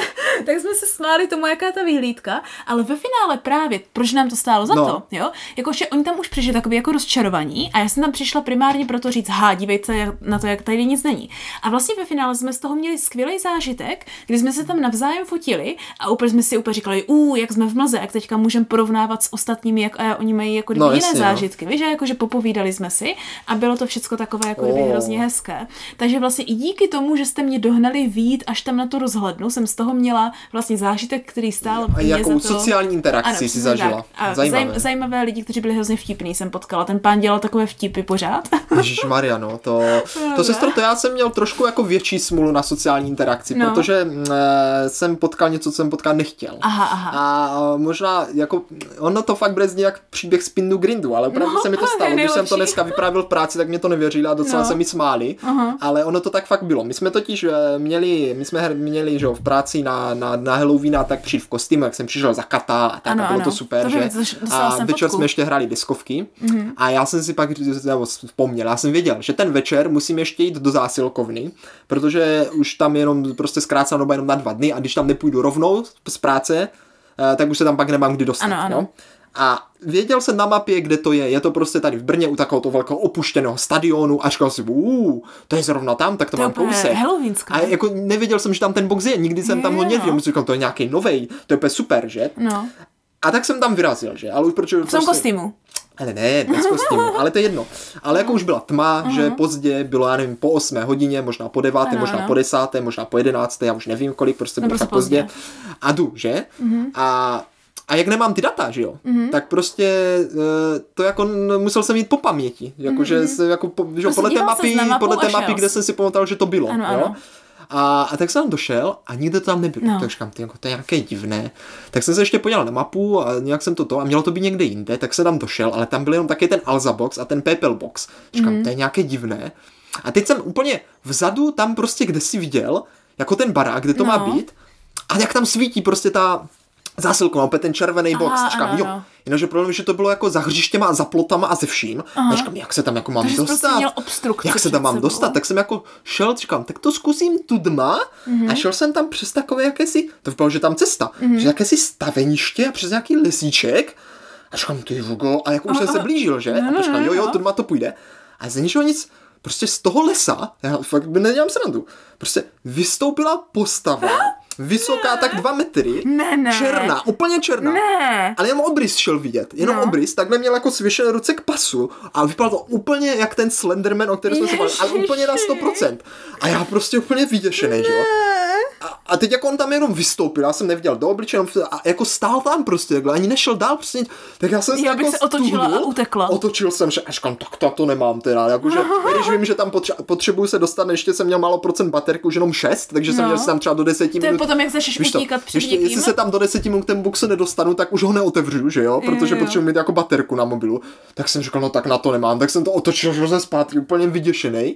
tak jsme se smáli tomu, jaká ta vyhlídka, ale ve finále právě, proč nám to stálo za No. to, jo? Jakože oni tam už přišli takový jako rozčarovaní a já jsem tam přišla primárně proto říct, há, dívejte na to, jak tady nic není. A vlastně ve finále jsme z toho měli skvělý zážitek, kdy jsme se tam navzájem fotili a úplně jsme si úplně říkali, u, jak jsme v mlze, jak teďka můžeme porovnávat s ostatními, jak a oni mají jako No, no, jiné jasně, no. zážitky, víš, a jakože popovídali jsme si a bylo to všechno takové jako Oh. hrozně hezké. Takže vlastně i díky tomu, že jste mě dohnali vít až tam na tu rozhlednu, jsem z toho měla vlastně zážitek, který stál A jakou za to... sociální interakci si přesně zažila. A Zajímavé. Zajím, zajímavé lidi, kteří byli hrozně vtipný, jsem potkala. Ten pán dělal takové vtipy pořád. Ježíš Maria, no, to, to sestro, to já jsem měl trošku jako větší smůlu na sociální interakci, No. protože eh, jsem potkal něco, co jsem potkat nechtěl. Aha, aha. A možná, jako, ono to fakt bude znít jak příběh z Pindu Grindu, ale opravdu No, se mi to stalo. Když jsem to dneska vyprávěl v práci, tak mě to nevěřili a docela No. se mi smáli, Aha. ale ono to tak fakt bylo. My jsme totiž eh, měli, my jsme měli, že v práci na, na, na Halloween a tak přijít v kostýmu, jak jsem přišel za kata a tak Ano, a bylo ano. to super, To že? A večer fotku. jsme ještě hráli diskovky a já jsem si pak vzpomněl, já jsem věděl, že ten večer musím ještě jít do zásilkovny, protože už tam jenom prostě zkrácená doba jenom na dva dny a když tam nepůjdu rovnou z práce, eh, tak už se tam pak nemám kdy dostat. Ano, ano. No? A věděl jsem na mapě, kde to je. Je to prostě tady v Brně u takového velkého opuštěného stadionu a říkal uh, to je zrovna tam, tak to, To je mám kousek. A jako nevěděl jsem, že tam ten box je, nikdy jsem tam ho Jo. nevěděl, říkal, to je nějaký novej, to je super, že? No, A tak jsem tam vyrazil, že? Ale už protože... v tom kostýmu. Ale ne, bez kostýmu, ale to je jedno. Ale jako už byla tma, že pozdě bylo, já nevím, po 8 hodině, možná po 9, Ano, možná ano. po 10, možná po 11, já už nevím kolik, prostě No, bylo prostě pozdě. pozdě. A jdu, že? A a jak nemám ty data, že jo, tak prostě eh, to jako musel jsem jít po paměti, jakože se jako po, že podle té mapy, podle té mapy, kde jsem si pamatoval, že to bylo, Ano, jo. ano. A, a tak jsem tam došel a nikde to tam nebylo. No. Tak říkám, ty, jako, to je nějaké divné. Tak jsem se ještě podíval na mapu a nějak jsem to to a mělo to být někde jinde, tak jsem tam došel, ale tam byl jenom taky ten Alza box a ten Pepel box. Říkám, Mhm. to je nějaké divné. A teď jsem úplně vzadu, tam prostě, kde si viděl, jako ten barák, kde to No. má být, a jak tam svítí prostě ta zásilka, opět ten červený box. Aha, Říkám, ano, jo. ano. Jenomže problém je, že to bylo jako za hřištěma a za plotama a ze vším. A říkám, jak se tam jako mám Takže dostat? prostě měl obstrukci jak se tam mám sebou. dostat? Tak jsem jako šel, říkám, tak to zkusím tu dma Mhm. a šel jsem tam přes takové jakési, to vypadalo, že tam cesta, přes jakési staveniště a přes nějaký lesíček a říkám, ty vogo, a jako už jsem se blížil, že? No, A no, říkám, no, jo, jo, no. tu dma to půjde. A z ničeho nic, prostě z toho lesa, já fakt nedělám srandu, prostě vystoupila postava vysoká tak dva metry, Ne, ne. černá, úplně černá. Ne. Ale jenom obrys šel vidět, jenom No. obrys, takhle měl jako svěšené ruce k pasu a vypadal to úplně jak ten Slenderman, o kterém jsme se bavili, ale úplně na 100%. A já prostě úplně vyděšený, že jo. A, a teď jako on tam jenom vystoupil, já jsem neviděl do obličeje, jenom a jako stál tam prostě, takhle, ani nešel dál, prostě, tak já jsem Já jako bych se otočila a utekla. Otočil jsem se a říkám, tak to, to nemám teda, jakože, když vím, že tam potře- potřebuju se dostat, ještě jsem měl málo procent baterky, už jenom 6, takže jsem No. měl jsem třeba do 10 To je minut. potom, jak začneš utíkat před ještě, jestli se tam do 10 minut k tomu boxu nedostanu, tak už ho neotevřu, že jo? Protože potřebuji mít jako baterku na mobilu. Tak jsem říkal, no tak na to nemám. Tak jsem to otočil, že jsem zpátky úplně vyděšený.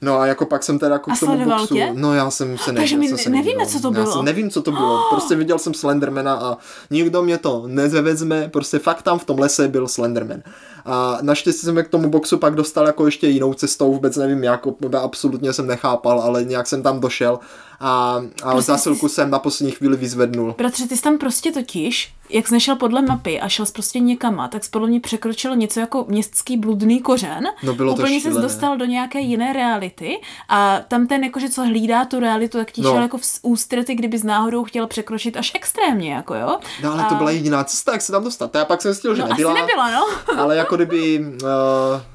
No a jako pak jsem teda jako k tomu boxu. tě? No já jsem se Takže neviděl, my se nevíme, co to Já bylo. jsem nevím, co to bylo. Prostě viděl jsem Slendermana a nikdo mě to nezavezme. Prostě fakt tam v tom lese byl Slenderman. A naštěstí jsem k tomu boxu pak dostal jako ještě jinou cestou, vůbec nevím jak, absolutně jsem nechápal, ale nějak jsem tam došel a, a Prostě zásilku jsem na poslední chvíli vyzvednul. Bratře, ty jsi tam prostě totiž, jak jsi nešel podle mapy a šel jsi prostě někama, tak jsi podle mě překročil něco jako městský bludný kořen. No, bylo to Úplně jsi šílené. dostal do nějaké jiné reality a tam ten jakože co hlídá tu realitu, tak ti No. šel jako v ústrety, kdyby z náhodou chtěl překročit až extrémně, jako jo. No ale a... to byla jediná cesta, jak se tam dostat. To já pak jsem zjistil, že No, nebyla. asi nebyla, no. Ale jako kdyby...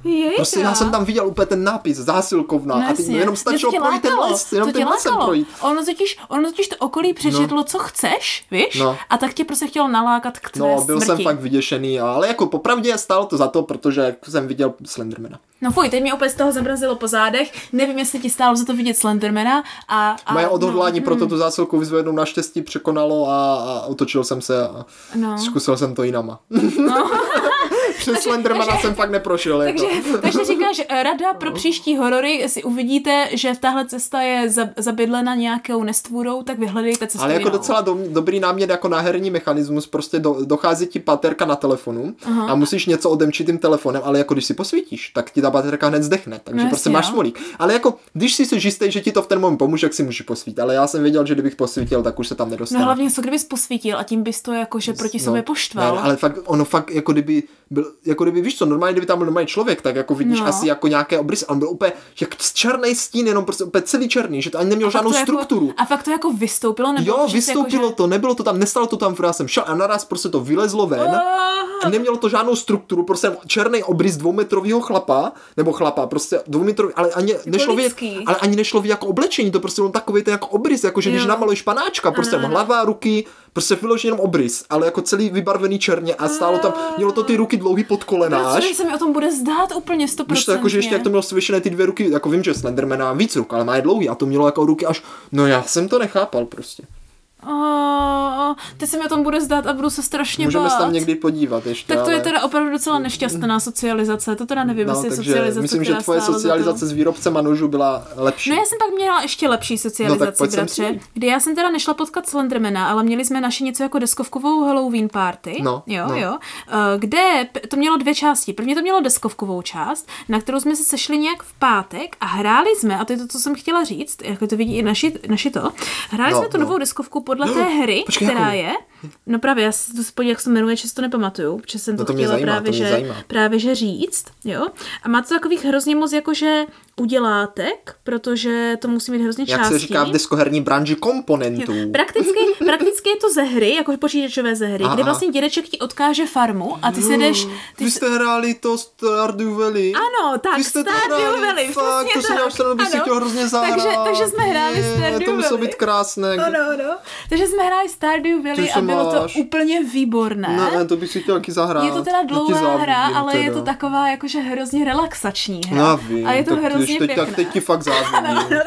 Uh, Jejda. prostě já jsem tam viděl úplně ten nápis, zásilkovna. No a teď jenom stačilo projít ten les, jenom tím lesem projít. Ono totiž, ono totiž to okolí přečetlo, co chceš, víš? No. A tak tě prostě chtělo nalákat k tvé No, byl smrti. jsem fakt vyděšený, ale jako popravdě stálo to za to, protože jsem viděl Slendermana. No fuj, teď mě opět z toho zamrazilo po zádech. Nevím, jestli ti stálo za to vidět Slendermana. A, a Moje odhodlání no, pro tu zásilku vyzvednout naštěstí překonalo a, a otočil jsem se a No. zkusil jsem to jinama. Přes Slendermana jsem fakt neprošel. Takže, jako. takže říkáš, eh, rada pro příští horory, si uvidíte, že tahle cesta je za- zabydlena nějakou nestvůrou, tak vyhledejte cestu Ale jako jinou. docela do, dobrý námět jako na herní mechanismus, prostě do, dochází ti baterka na telefonu Aha. a musíš něco odemčit tím telefonem, ale jako když si posvítíš, tak ti ta baterka hned zdechne, takže No prostě máš no. smolík. Ale jako, když si jsi jistý, že ti to v ten moment pomůže, jak si můžeš posvítit, ale já jsem věděl, že kdybych posvítil, tak už se tam No nedostanu. hlavně co kdybys posvítil a tím bys to jakože proti sobě poštval. Ne, ale fakt, ono fakt, jako kdyby, byl, jako kdyby, víš co, normálně, kdyby tam byl normální člověk, tak jako vidíš No. asi jako nějaké obrysy, on byl úplně, jak černý stín, jenom prostě úplně celý černý, že to ani neměl A žádnou to strukturu. Jako, a fakt to jako vystoupilo? Nebo Jo, to, že jsi vystoupilo jako, to, nebylo to tam, nestalo to tam, já jsem šel a naraz prostě to vylezlo ven. A nemělo to žádnou strukturu, prostě černý obrys dvoumetrového chlapa, nebo chlapa, prostě dvoumetrový, ale ani nešlo vidět, ale ani nešlo vidět jako oblečení, to prostě byl takový ten jako obrys, jako že když Jo. namaluješ panáčka, prostě hlava, ruky, prostě vyložený jenom obrys, ale jako celý vybarvený černě a stálo tam, mělo to ty ruky dlouhý pod kolenáš. Protože se mi o tom bude zdát úplně 100%. Víš to, jako, že ještě jak to mělo svěšené ty dvě ruky, jako vím, že Slenderman má víc ruk, ale má je dlouhý a to mělo jako ruky až, no já jsem to nechápal prostě. Oh, teď se mi o tom bude zdát a budu se strašně Můžeme se bát. tam někdy podívat ještě, Tak to ale... je teda opravdu docela nešťastná socializace, to teda nevím, No, jestli je socializace, myslím, že tvoje socializace s výrobcem nožů byla lepší. No já jsem pak měla ještě lepší No, socializaci, sem bratře, kdy já jsem teda nešla potkat Slendermana, ale měli jsme naši něco jako deskovkovou Halloween party, No, jo, no. jo, eh, kde to mělo dvě části. Prvně to mělo deskovkovou část, na kterou jsme se sešli nějak v pátek a hráli jsme, a to je to, co jsem chtěla říct, jako to vidí i naši, naši to, hráli No, jsme tu no. novou deskovku podle té hry, Počkej, která jakou? je, no právě, já si to spodí, jak se to jmenuje, že si to nepamatuju, protože jsem to, No to mě chtěla zajímá, právě, to že, zajímá. právě že říct, jo. A má to takových hrozně moc jakože udělátek, protože to musí mít hrozně Jak částí. se říká v deskoherní branži komponentů. Prakticky, prakticky je to ze hry, jako počítačové ze hry, Aha, aha. vlastně dědeček ti odkáže farmu a ty se jdeš... Ty Vy jste hráli to Stardew Valley? Ano, tak, Vy jste to Stardew Valley, fakt, to jsem to bych si chtěl hrozně zahrát. Takže, takže jsme hráli Stardew To muselo Valley. být krásné. Ano, ano. Takže jsme hráli Stardew Valley a bylo to úplně výborné. Ne, ne, to bych si chtěl taky zahrát. Je to teda dlouhá závidím hra, ale je teda. to taková jakože hrozně relaxační hra. Já vím, a je to tak hrozně teď, pěkné. tak teď ti fakt závidím.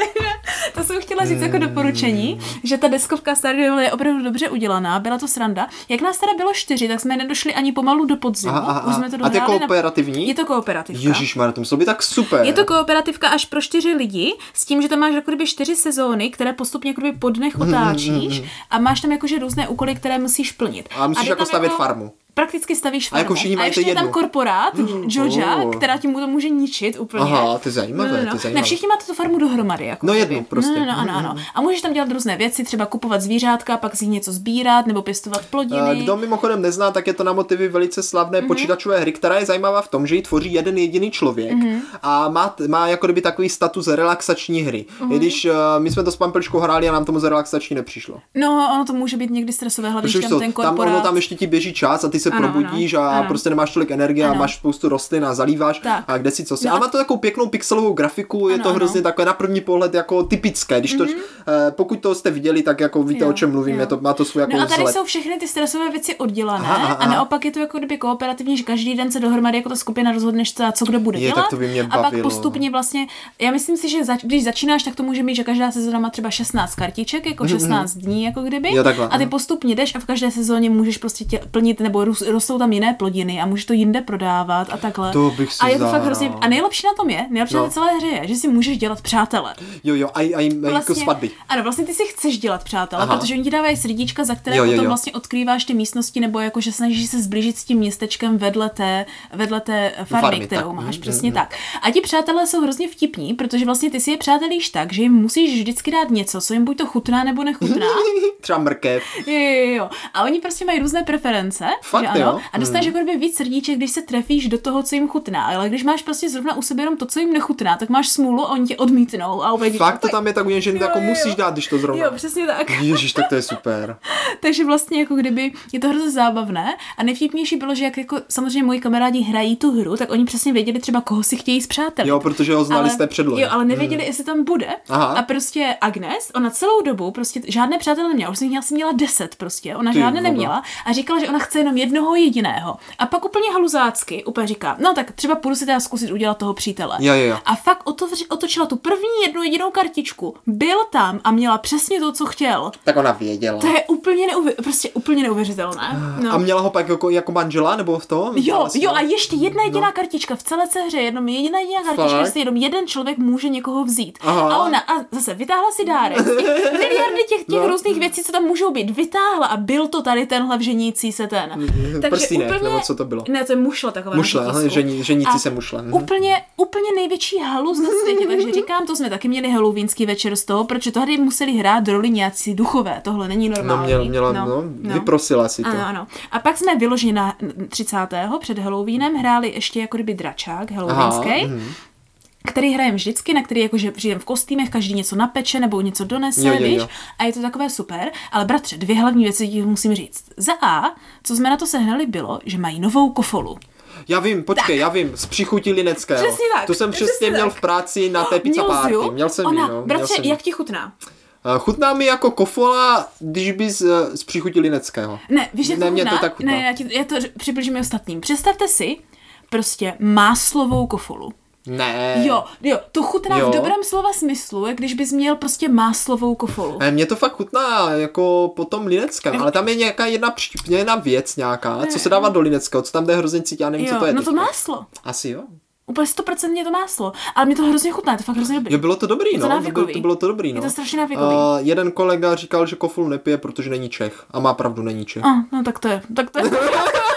to jsem chtěla říct jako doporučení, Hmm. že ta deskovka Stardew je opravdu dobře udělaná, byla to sranda. Jak nás teda bylo čtyři, tak jsme nedošli ani pomalu do podzimu. Aha, aha, Už jsme to a to je dohráli na... kooperativní? Je to kooperativka. Ježíš, to muselo být tak super. Je to kooperativka až pro čtyři lidi, s tím, že tam máš jako kdyby čtyři sezóny, které postupně jako kdyby po dnech otáčíš a máš tam jakože různé úkoly, které musíš plnit. A musíš jde jako stavět farmu. Prakticky stavíš A farmu. jako všichni mají ještě to je tam korporát, Georgia, Oh. která ti mu to může ničit úplně. Aha, to je zajímavé, No, no, to no. je zajímavé. Ne, všichni máte tu farmu dohromady. Jako No kdyby. jednu prostě. No, no, ano, ano. A můžeš tam dělat různé věci, třeba kupovat zvířátka, pak z nich něco sbírat, nebo pěstovat plodiny. Eh, Kdo mimochodem nezná, tak je to na motivy velice slavné Mhm. počítačové hry, která je zajímavá v tom, že ji tvoří jeden jediný člověk Mhm. a má, má jako kdyby takový status relaxační hry. Mhm. I když uh, my jsme to s Pampeličkou hráli a nám to moc relaxační nepřišlo. No, ono to může být někdy stresové, hlavně tam ten tam, korporát. ono tam ještě ti běží čas a ty se Ano, probudíš ano, a ano. prostě nemáš tolik energie a Ano. máš spoustu rostlin a zalíváš Tak. a kde si co si. No a a- má to takovou pěknou pixelovou grafiku, je Ano, to ano. hrozně takové na první pohled jako typické. Když to, eh, pokud to jste viděli, tak jako víte, Jo, o čem mluvím, jo. je to, má to svůj jako No a tady vzhled. jsou všechny ty stresové věci oddělané Aha, aha, a naopak je to jako kdyby kooperativní, že každý den se dohromady jako ta skupina rozhodneš, co, co kdo bude Je, tak dělat. to by mě a pak bavilo. postupně vlastně, já myslím si, že zač, když začínáš, tak to může být, že každá sezóna má třeba 16 kartiček, jako 16 dní, jako kdyby. Mhm, Jo, takhle, a ty aha. postupně jdeš a v každé sezóně můžeš prostě tě, plnit, nebo rostou tam jiné plodiny a můžeš to jinde prodávat a takhle. To bych si a je to fakt hrozně, a nejlepší na tom je, nejlepší No. na té celé hře je, že si můžeš dělat přátele. Jo, jo, a, a, a jako svatby. Ano, vlastně ty si chceš dělat přátelé, Aha. protože oni ti dávají srdíčka, za které Jo, jo, potom jo. vlastně odkrýváš ty místnosti, nebo jako, že snažíš se zblížit s tím městečkem vedle té, vedle té farmy, Farmy, kterou tak. máš. Mm, Přesně tak. A ti přátelé jsou hrozně vtipní, protože vlastně ty si je přátelíš tak, že jim musíš vždycky dát něco, co jim buď to chutná nebo nechutná. Třeba mrkev. Jo, jo, jo. A oni prostě mají různé preference. Fakt, že ano? jo? A dostaneš jako kdyby víc srdíček, když se trefíš do toho, co jim chutná. Ale když máš prostě zrovna u sebe jenom to, co jim nechutná, tak máš smůlu a oni tě odmítnou. A opět Fakt to tam je tak, že jako jo, musíš dát, když to zrovna. Jo, přesně tak. Ježíš, tak to je super. Takže vlastně jako kdyby je to hrozně zábavné a nejvtipnější bylo, že jak jako samozřejmě moji kamarádi hrají tu hru, tak oni přesně věděli třeba, koho si chtějí zpřátelit. Jo, protože ho znali z té předlohy. Jo, ale nevěděli, jestli tam bude. Aha. A prostě Agnes, ona celou dobu prostě žádné přátelé neměla. Už jsem měla, deset prostě. Ona Ty žádné vogo. neměla a říkala, že ona chce jenom jednoho jediného. A pak úplně haluzácky úplně říká, no tak třeba půjdu si teda zkusit udělat toho přítele. Jo, jo, jo. A fakt otevři, otočila tu první jednu jedinou kartičku. Byl tam a měla přesně to, co chtěl. Tak ona věděla. To je úplně, neuvěř, prostě úplně neuvěřitelné. No. A měla ho pak jako, jako manžela, nebo v tom? Jo, Vlastně? jo, a ještě jedna jediná kartička v celé té hře, jenom jediná jediná kartička, si jenom jeden člověk může někoho vzít. Aha. A ona, a zase vytáhla si dárek. Miliardy těch, těch No. různých věcí, co tam můžou být, vytáhla a byl to tady tenhle vženící se ten. Prstínek, nebo co to bylo? Ne, to je mušle takové. Mušle, tisku. žení, ženící se mušle. Mhm. Úplně, úplně největší halus na světě, takže říkám, to jsme taky měli halloweenský večer z toho, protože tady museli hrát roli nějací duchové, tohle není No, normální. měla, měla, no, vyprosila si to. Ano, ano. A pak jsme vyloženě na 30. před Halloweenem hráli ještě jako kdyby dračák halloweenský. mhm. Který hrajeme vždycky, na který jakože přijdeme v kostýmech, každý něco napeče nebo něco donese, Jo, jo, víš? jo. A je to takové super. Ale bratře, dvě hlavní věci ti musím říct. Za A, co jsme na to sehnali, bylo, že mají novou kofolu. Já vím, počkej, já vím, z příchutí Lineckého. Přesně tak, To jsem přesně přesně měl tak. v práci na té pizza Měl jsi party. ju? Měl jsem Ona, ji, no. měl Bratře, jsem ji. jak ti chutná? Eh, Chutná mi jako kofola, když bys eh, z příchutí Lineckého. Ne, víš, jak Ne, chutná? to tak chutná. Ne, já, ti, já to přibližím ostatním. Představte si prostě máslovou kofolu. Ne. Jo, jo, to chutná Jo. v dobrém slova smyslu, jak když bys měl prostě máslovou kofolu. Eh, Mně to fakt chutná jako po tom Lineckém, ale tam je nějaká jedna, jedna věc nějaká, co se dává do Lineckého, co tam jde hrozně cítit, já nevím, Jo, co to je no to teďka. máslo. Asi jo. Úplně stoprocentně to máslo. Ale mě to hrozně chutná, je to fakt hrozně dobrý. Jo, bylo to dobrý, Je to no. To bylo, návykový. to bylo to dobrý, no. Je to strašně návykový. Uh, jeden kolega říkal, že kofolu nepije, protože není Čech. A má pravdu, není Čech. Ah, no tak to je, tak to je.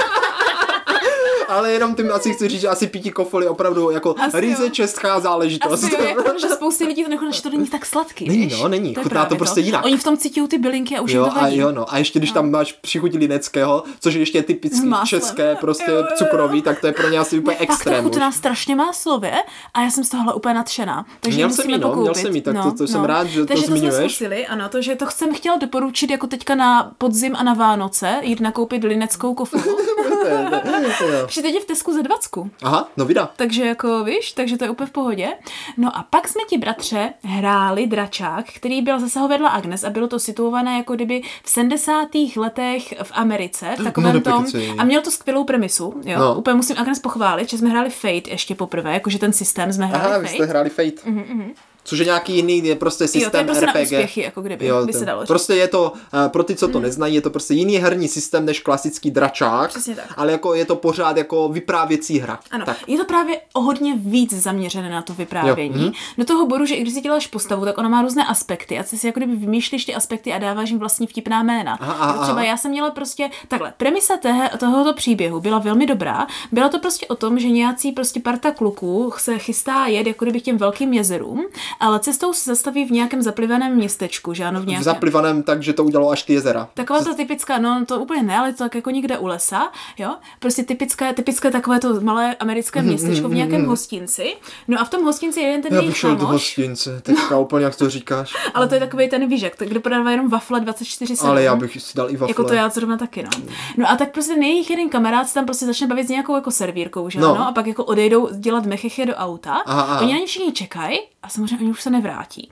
Ale jenom tím asi chci říct, že asi pití kofol je opravdu jako Asi ryze jo. česká záležitost. Asi jo, jako, že spoustě lidí to nechutná, že to není tak sladký. Není, no, není. je Chutná to prostě jinak. Oni v tom cítí ty bylinky a už Jo, jim to a jo, no. A ještě když tam máš příchutí lineckého, což je ještě S typicky máslem. české, prostě Jo, jo, jo. cukrový, tak to je pro ně asi úplně Fakt to extrém. už. chutná strašně máslově a já jsem z tohohle úplně nadšená. Takže Měl jsem ji, no, měl jsem ji, tak to- to jsem rád, že to Takže to zmiňuješ. jsme zkusili, ano, to, že to jsem chtěla doporučit jako teďka na podzim a na Vánoce, jít nakoupit lineckou kofolu. Protože teď je v Tesku za dvacku. Aha, no vida. Takže jako, víš, takže to je úplně v pohodě. No a pak jsme ti, bratře, hráli dračák, který byl zase ho vedla Agnes a bylo to situované jako kdyby v 70. letech v Americe, v takovém No, tom. A měl to skvělou premisu, jo. No. Úplně musím Agnes pochválit, že jsme hráli Fate ještě poprvé, jakože ten systém jsme hráli Aha, vy Fate. jste hráli Fate. Mhm, Což je nějaký jiný, je prostě systém jo, to je prostě RPG. na úspěchy, jako kdyby, Jo, by se dalo říct. prostě je to, eh, pro ty, co to neznají, je to prostě jiný herní systém než klasický dračák, Přesně tak. ale jako je to pořád jako vyprávěcí hra. Ano, Tak. je to právě o hodně víc zaměřené na to vyprávění. Jo, Jo. Do toho bodu, že i když si děláš postavu, tak ona má různé aspekty a ty si jako kdyby vymýšlíš ty aspekty a dáváš jim vlastní vtipná jména. Aha, aha, třeba já jsem měla prostě, takhle, premisa té, tohoto příběhu byla velmi dobrá. Byla to prostě o tom, že nějací prostě parta kluků se chystá jet jako kdyby k těm velkým jezerům, ale cestou se zastaví v nějakém zaplivaném městečku, že ano, v V nějakém. zaplivaném tak, že to udělalo až ty jezera. Taková ta typická, no to úplně ne, ale to tak jako někde u lesa, jo. Prostě typické, typické takové to malé americké městečko v nějakém hostinci. No a v tom hostinci je jeden ten Já bych šel do hostince, teďka úplně jak to říkáš. ale to je takový ten výžek, tak- kde prodává jenom wafle 24 Ale já bych si dal i wafle. Jako to já zrovna taky, no. No a tak prostě ten jejich jeden kamarád se tam prostě začne bavit s nějakou jako servírkou, že No. ano, a pak jako odejdou dělat mechechy do auta. Aha, aha. Oni na ně všichni čekají a samozřejmě oni už se nevrátí.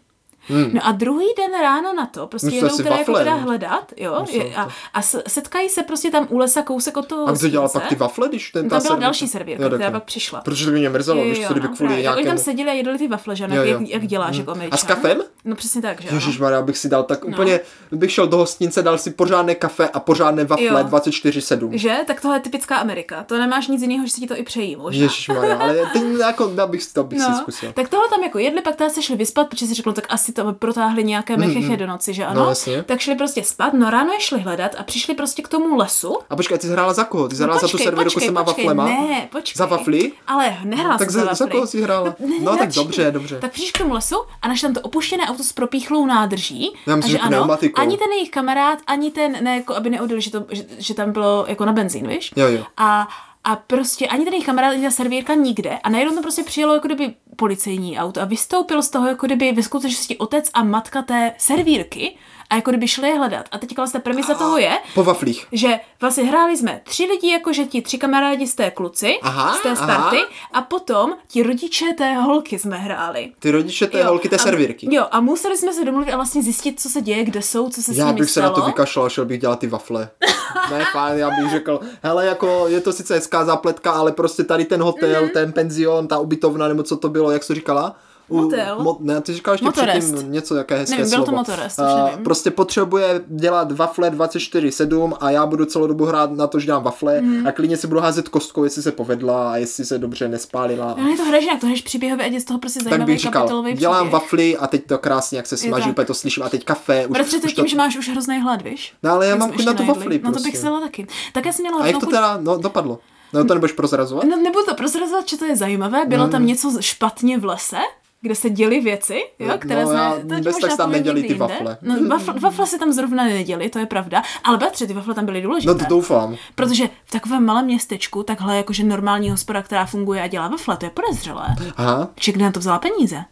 No a druhý den ráno na to, prostě Myslel jedou si teda jako teda no. hledat, jo, je, a, a setkají se prostě tam u lesa kousek od toho A kdo dělal pak ty wafle, když ten No, ta tam byla servírka? další servírka, Jo, která pak přišla. Protože to by mě mrzelo, když to kdyby no, kvůli. Tak Oni nějakému... tam seděli a jedli ty wafle, že? Jo, Jak, jak, děláš jako Američan. A s kafem? No přesně tak, že? Ježišmarja, bych si dal tak úplně, bych šel do hostince, dal si pořádné kafe a pořádné wafle Jo. 24-7. Že? Tak tohle je typická Amerika. To nemáš nic jiného, že si ti to i přejí možná. Ježišmarja, ale teď jako, bych, to bych si No, zkusil. tak tohle tam jako jedli, pak teda se šli vyspat, protože si řekl, tak asi to protáhli nějaké mecheche do noci, že ano? No, jasně. tak šli prostě spát, no ráno je šli hledat a přišli prostě k tomu lesu. A počkej, ty jsi hrála za koho? Ty jsi No, hrála za tu počkej, serverku s počkej, těma počkej, waflema? Ne, počkej. Za wafly? Ale nehrála Tak jsem za, za koho jsi hrála? Ne, No tak dobře, dobře. Tak přišli k tomu lesu a našli tam to opuštěné auto s propíchlou nádrží. Já myslím, že pneumatikou. ani ten jejich kamarád, ani ten, ne, jako aby neodjel, že, to, že, že, tam bylo jako na benzín, víš? Jo, jo. A, a prostě ani ten jejich kamarád, ani ta servírka nikde. A najednou to prostě přijelo jako kdyby policejní auto a vystoupil z toho jako kdyby ve skutečnosti otec a matka té servírky a jako kdyby šli je hledat. A teď vlastně premisa toho je, Po waflích. že vlastně hráli jsme tři lidi, jakože ti tři kamarádi z té kluci, Aha, z té aha. starty, a potom ti rodiče té holky jsme hráli. Ty rodiče té holky té a- servírky. Jo, a museli jsme se domluvit a vlastně zjistit, co se děje, kde jsou, co se s Já nimi bych se na to stalo. vykašlal, šel bych dělat ty wafle. ne, fajn, já bych řekl, hele, jako je to sice hezká zápletka, ale prostě tady ten hotel, Mhm. mm-hmm. ten penzion, ta ubytovna, nebo co to bylo, jak jsi to říkala? U- Motel. Mo, ne, ty říkáš ještě Motorest. předtím něco, jaké hezké Nevím, bylo to slovo. motorest, A nevím. Prostě potřebuje dělat wafle 24-7 a já budu celou dobu hrát na to, že dělám wafle Mhm. a klidně si budu házet kostkou, jestli se povedla a jestli se dobře nespálila. No, je to hraješ jak to hraješ příběhově a je z toho prostě tak zajímavý bych říkal, dělám wafly a teď to krásně, jak se smaží, tak. úplně to slyším a teď kafe. Už, Bratře, to už tím, že máš už hrozný hlad, víš? No ale já mám chuť na tu wafly No to bych prostě. se dala taky. Tak já jsem měla A jak to teda no, dopadlo? No to nebudeš prozrazovat? No, nebudu to prozrazovat, že to je zajímavé. Bylo Hmm. tam něco špatně v lese, kde se děli věci, jo, No, které no, jsme... to ti bez tak tam neděli ty wafle. No, wafle, wafle se tam zrovna neděli, to je pravda. Ale bratře, ty wafle tam byly důležité. No to doufám. Protože v takovém malém městečku, takhle jakože normální hospoda, která funguje a dělá wafle, to je podezřelé. Aha. Či kde na to vzala peníze?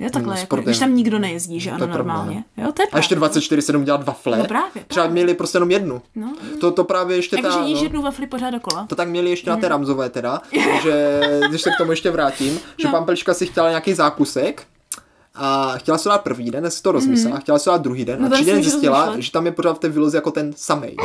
Jo, takhle, No, jako, když tam nikdo nejezdí, že To ano, je pravda, normálně. Jo, to je A ještě pravda. 24-7 dělat wafle? No právě, Třeba právě. měli prostě jenom jednu. No. To, to právě ještě Jakože ta, jíš no, jednu wafli pořád dokola. to tak měli ještě na té Ramzové teda, že když se k tomu ještě vrátím, že No. pan Pelička si chtěla nějaký zákusek a chtěla se dát první den, si to rozmyslela, chtěla se dát druhý den. No a to třetí den zjistila, že tam je pořád v té výloze jako ten samej.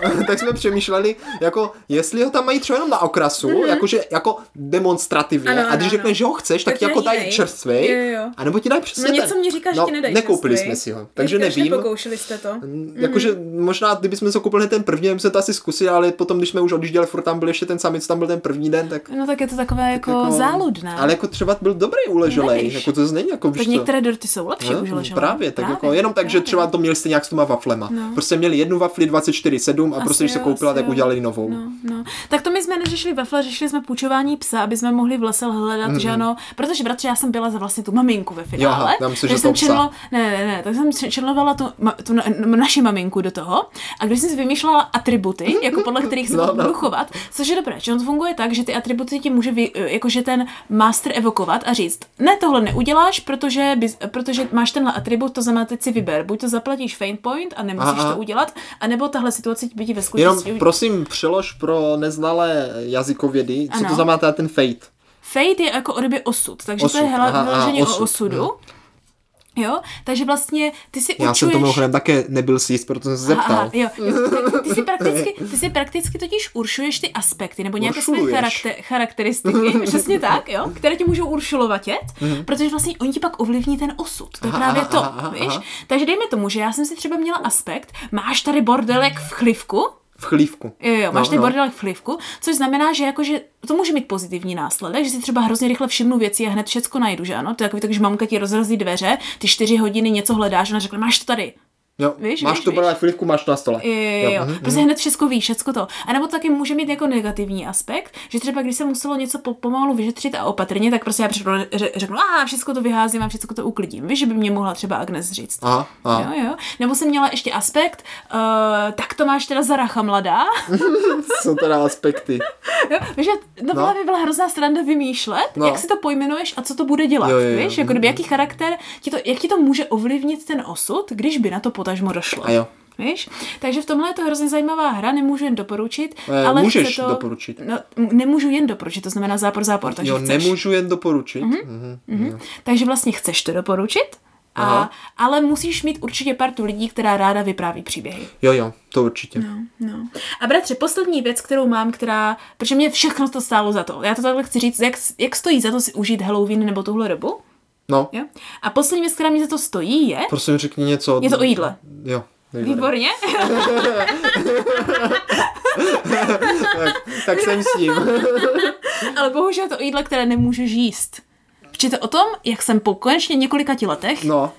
tak jsme přemýšleli, jako jestli ho tam mají třeba jenom na okrasu, jakože jako demonstrativně. Ano, a když řekneš, že ho chceš, tak Tak ti jako ti dají dají. čerstvej, Jo, jo. anebo ti dají přesně No něco ten. mě říká, že no, ti nedají Nekoupili čerstvej. jsme si ho, takže Ještě nevím. Nepokoušeli jste to. Jakože možná, kdybychom se koupili ten první, den, jsme to asi zkusili, ale potom, když jsme už odjížděli, furt tam byl ještě ten samý, co tam byl ten první den, tak... No tak je to takové jako, záludné. Ale jako třeba byl dobrý uleželej, jako to není jako víš tak některé dorty jsou lepší No, právě, tak jako jenom tak, že třeba to měli stejně jak s těma waflema. No. Prostě měli jednu wafli 24-7 a Asi prostě když se koupila, tak jo. udělali novou. No, no. Tak to my jsme neřešili wafle, řešili jsme půjčování psa, aby jsme mohli v lese hledat, mm. že ano, protože bratře, já jsem byla za vlastně tu maminku ve finále. Jo, myslím, že jsem čerlo, ne, ne, ne, tak jsem čerlovala tu, tu na, naši maminku do toho a když jsem si vymýšlela atributy, jako podle kterých se No, no, no. budu chovat, což je dobré, že on funguje tak, že ty atributy ti může vy, jakože ten master evokovat a říct, ne, tohle neuděláš, protože, bys, protože máš tenhle atribut, to znamená, teď si vyber, buď to zaplatíš faint point a nemusíš Aha. to udělat, anebo tahle situace by ti ve Jenom skutečnosti prosím, přelož pro neznalé jazykovědy, co to Ano. znamená teda ten fate. Fate je jako o době osud, takže Osud, to je hla, aha, aha, osud, o osudu. Jo, takže vlastně ty si Já určuješ... jsem to mimochodem také nebyl si jist, proto jsem se zeptal. Aha, jo, jo. Ty si, prakticky, ty si prakticky totiž uršuješ ty aspekty, nebo nějaké své charakter, charakteristiky, přesně tak, jo, které ti můžou uršulovatět, protože vlastně oni ti pak ovlivní ten osud. To je Aha, právě aha, to, aha, víš? aha. Takže dejme tomu, že já jsem si třeba měla aspekt, máš tady bordelek v chlivku, V chlívku. Jo, jo, máš No, ten no. bordelek v chlivku, což znamená, že jakože to může mít pozitivní následek, že si třeba hrozně rychle všimnu věci a hned všecko najdu, že ano? To je takový tak, že mamka ti rozrazí dveře, ty čtyři hodiny něco hledáš a ona řekne, máš to tady. Jo, Víš, máš víš, tu víš. brát chlívku, máš to na stole. Jo, jo, jo. mhm, Prostě hned všechno víš, všecko to. A nebo to taky může mít jako negativní aspekt, že třeba když se muselo něco po, pomalu vyšetřit a opatrně, tak prostě já ře- řeknu, a všechno to vyházím a všechno to uklidím. Víš, že by mě mohla třeba Agnes říct. Aha, aha. Jo, jo. Nebo jsem měla ještě aspekt, uh, tak to máš teda za racha mladá. Jsou teda aspekty. Jo, že no, No. by byla hrozná sranda vymýšlet, No. jak si to pojmenuješ a co to bude dělat, Jo, jo, jo. víš? Jako kdyby jaký charakter, ti to, jak ti to může ovlivnit ten osud, když by na to potažmo došlo. A jo. Víš? Takže v tomhle je to hrozně zajímavá hra, nemůžu jen doporučit, Eh, ale můžeš to... doporučit. No, nemůžu jen doporučit, to znamená zápor, zápor, takže Jo, chceš. nemůžu jen doporučit. Mhm. Mhm. Takže vlastně chceš to doporučit, a, Aha. ale musíš mít určitě partu lidí, která ráda vypráví příběhy. Jo, jo, to určitě. No, no. A bratře, poslední věc, kterou mám, která, protože mě všechno to stálo za to. Já to takhle chci říct, jak, jak stojí za to si užít Halloween nebo tuhle dobu. No, Jo? A poslední věc, která mě za to stojí, je... prosím řekni něco. Je to o jídle. Jo. výborně. Výborně. tak, tak jsem s tím. Ale bohužel je to o jídle, které nemůžeš jíst. Je o tom, jak jsem po konečně několika letech No,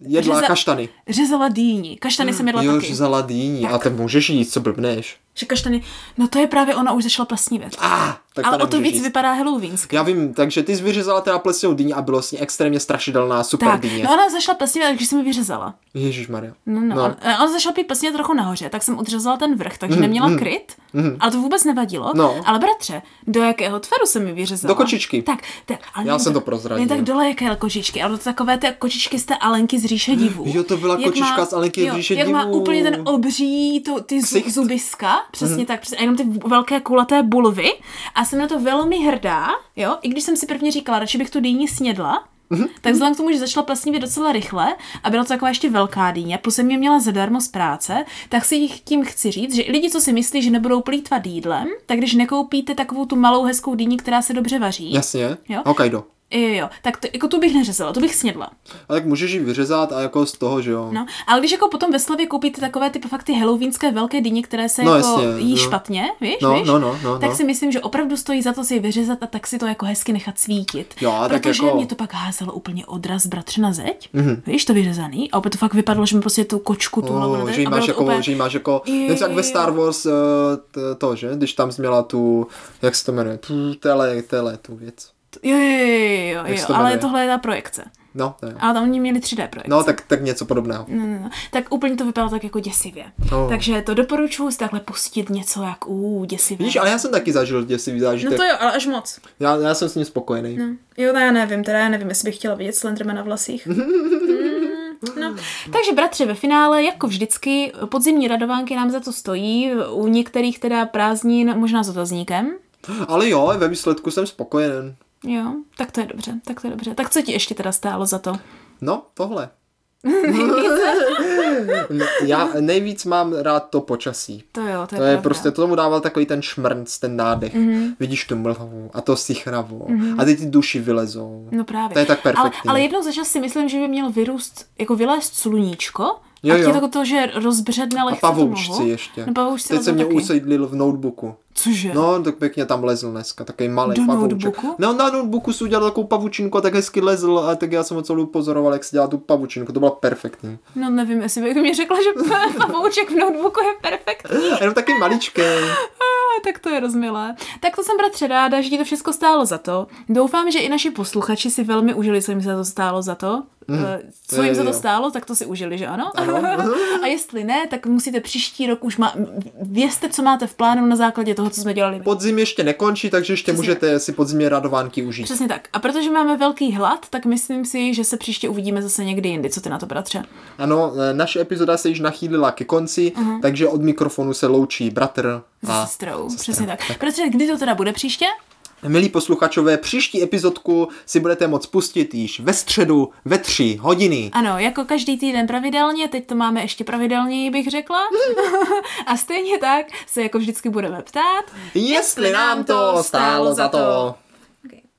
jedla Řeza- kaštany. řezala dýni. Kaštany jsem jedla Jo, taky. řezala dýní. A ty můžeš jíst, co blbneš. Že kaštany, no to je právě ona už začala plesnivět. Ah, tak Ale to o to víc jíst. vypadá halloweensky. Já vím, takže ty jsi vyřezala teda plesňou dýni a bylo s ní extrémně strašidelná super Tak, dýně. no ona začala plesnivět, takže jsem ji vyřezala. Ježíš Maria. No, no. no. On, on začal pít plesně trochu nahoře, tak jsem odřezala ten vrch, takže neměla kryt, ale to vůbec nevadilo. No. Ale bratře, do jakého tvaru jsem mi vyřezala? Do kočičky. Tak, tak ale Já jsem to prozradil. Ne tak dole jaké kočičky, ale to takové ty kočičky z té Alenky z říše divů. Jo, to byla Jak kočička má- z Alenky z říše Jak má divů. úplně ten obří, to, ty zubiska, přesně tak, přesně, a jenom ty velké kulaté bulvy. A jsem na to velmi hrdá, jo, i když jsem si prvně říkala, radši bych tu dýni snědla, Mhm. tak vzhledem k tomu, že začala plesnivě docela rychle a byla to taková ještě velká dýně, plus jsem je měla zadarmo z práce, tak si tím chci říct, že i lidi, co si myslí, že nebudou plítvat jídlem, tak když nekoupíte takovou tu malou hezkou dýni, která se dobře vaří, Jasně. Jo. Hokkaido. Jo, jo, tak to, jako tu bych neřezala, tu bych snědla. A tak můžeš ji vyřezat a jako z toho, že jo. No, ale když jako potom ve Slavě koupíte takové ty fakt ty halloweenské velké dyně, které se No, jako jasně, jí no. špatně, víš, No, víš? no, no, no, tak no. si myslím, že opravdu stojí za to si je vyřezat a tak si to jako hezky nechat svítit. Jo, a tak Protože jako- mě to pak házelo úplně odraz bratře na zeď, Mhm. mm-hmm. víš, to vyřezaný, a opět to fakt vypadalo, že mi prostě tu kočku tu hlavu Oh, že jí máš to jako, úplně... že jí máš jako, něco jak ve. Star Wars eh, to, že? Když tam jsi měla tu, jak se to jmenuje, tu tele, tele, tu věc. Jo, jo, jo, jo, jo, to ale tohle je ta projekce. No, je. Ale tam oni měli 3D projekce. No, tak, tak něco podobného. No, no, no. Tak úplně to vypadalo tak jako děsivě. Oh. Takže to doporučuji si takhle pustit něco jak ú, děsivé. Víš, ale já jsem taky zažil děsivý zážitek. No to jo, ale až moc. já, já jsem s ním spokojený. No. Jo, to já nevím, teda já nevím, jestli bych chtěla vidět Slendermana v vlasích. Mm, no. Takže bratře, ve finále, jako vždycky, podzimní radovánky nám za to stojí, u některých teda prázdnin možná s otazníkem. Ale jo, ve výsledku jsem spokojen. Jo, tak to je dobře, tak to je dobře. Tak co ti ještě teda stálo za to? No, tohle. Já nejvíc mám rád to počasí. To jo, to je, To je pravda. prostě, to tomu dával takový ten šmrnc, ten nádech. Mhm. Mm-hmm. Vidíš tu mlhu a to sichravo. Mm-hmm. A teď ty duši vylezou. No právě. To je tak ale, perfektní. ale jednou za čas si myslím, že by měl vyrůst, jako vylézt sluníčko, Jo, a jo. ti to, že rozbředne A lehce pavoučci tu nohu. ještě. No pavoučci Teď se mě taky. usedlil v notebooku. Cože? No, tak pěkně tam lezl dneska, takový malý Do pavouček. notebooku? No, na notebooku si udělal takovou pavučinku a tak hezky lezl a tak já jsem ho celou pozoroval, jak si dělá tu pavučinku, to bylo perfektní. No nevím, jestli bych mi řekla, že pavouček v notebooku je perfektní. Jenom taky maličký. Ah, tak to je rozmilé. Tak to jsem bratře ráda, že ti to všechno stálo za to. Doufám, že i naši posluchači si velmi užili, co jim se to stálo za to. Mm, co jim za to stálo, tak to si užili, že ano? Ano. A jestli ne, tak musíte příští rok už má... Vězte, co máte v plánu na základě toho, co jsme dělali. Podzim ještě nekončí, takže ještě Přesně můžete si podzimní radovánky užít. Přesně tak. A protože máme velký hlad, tak myslím si, že se příště uvidíme zase někdy jindy. Co ty na to, bratře? Ano, e, naše epizoda se již nachýlila ke konci, Mhm. takže od mikrofonu se loučí bratr a sestrou. Přesně tak. Bratře, kdy to teda bude příště? Milí posluchačové, příští epizodku si budete moct pustit již ve středu ve tři hodiny. Ano, jako každý týden pravidelně, teď to máme ještě pravidelněji, bych řekla. a stejně tak se jako vždycky budeme ptát, Jestli nám to stálo za to.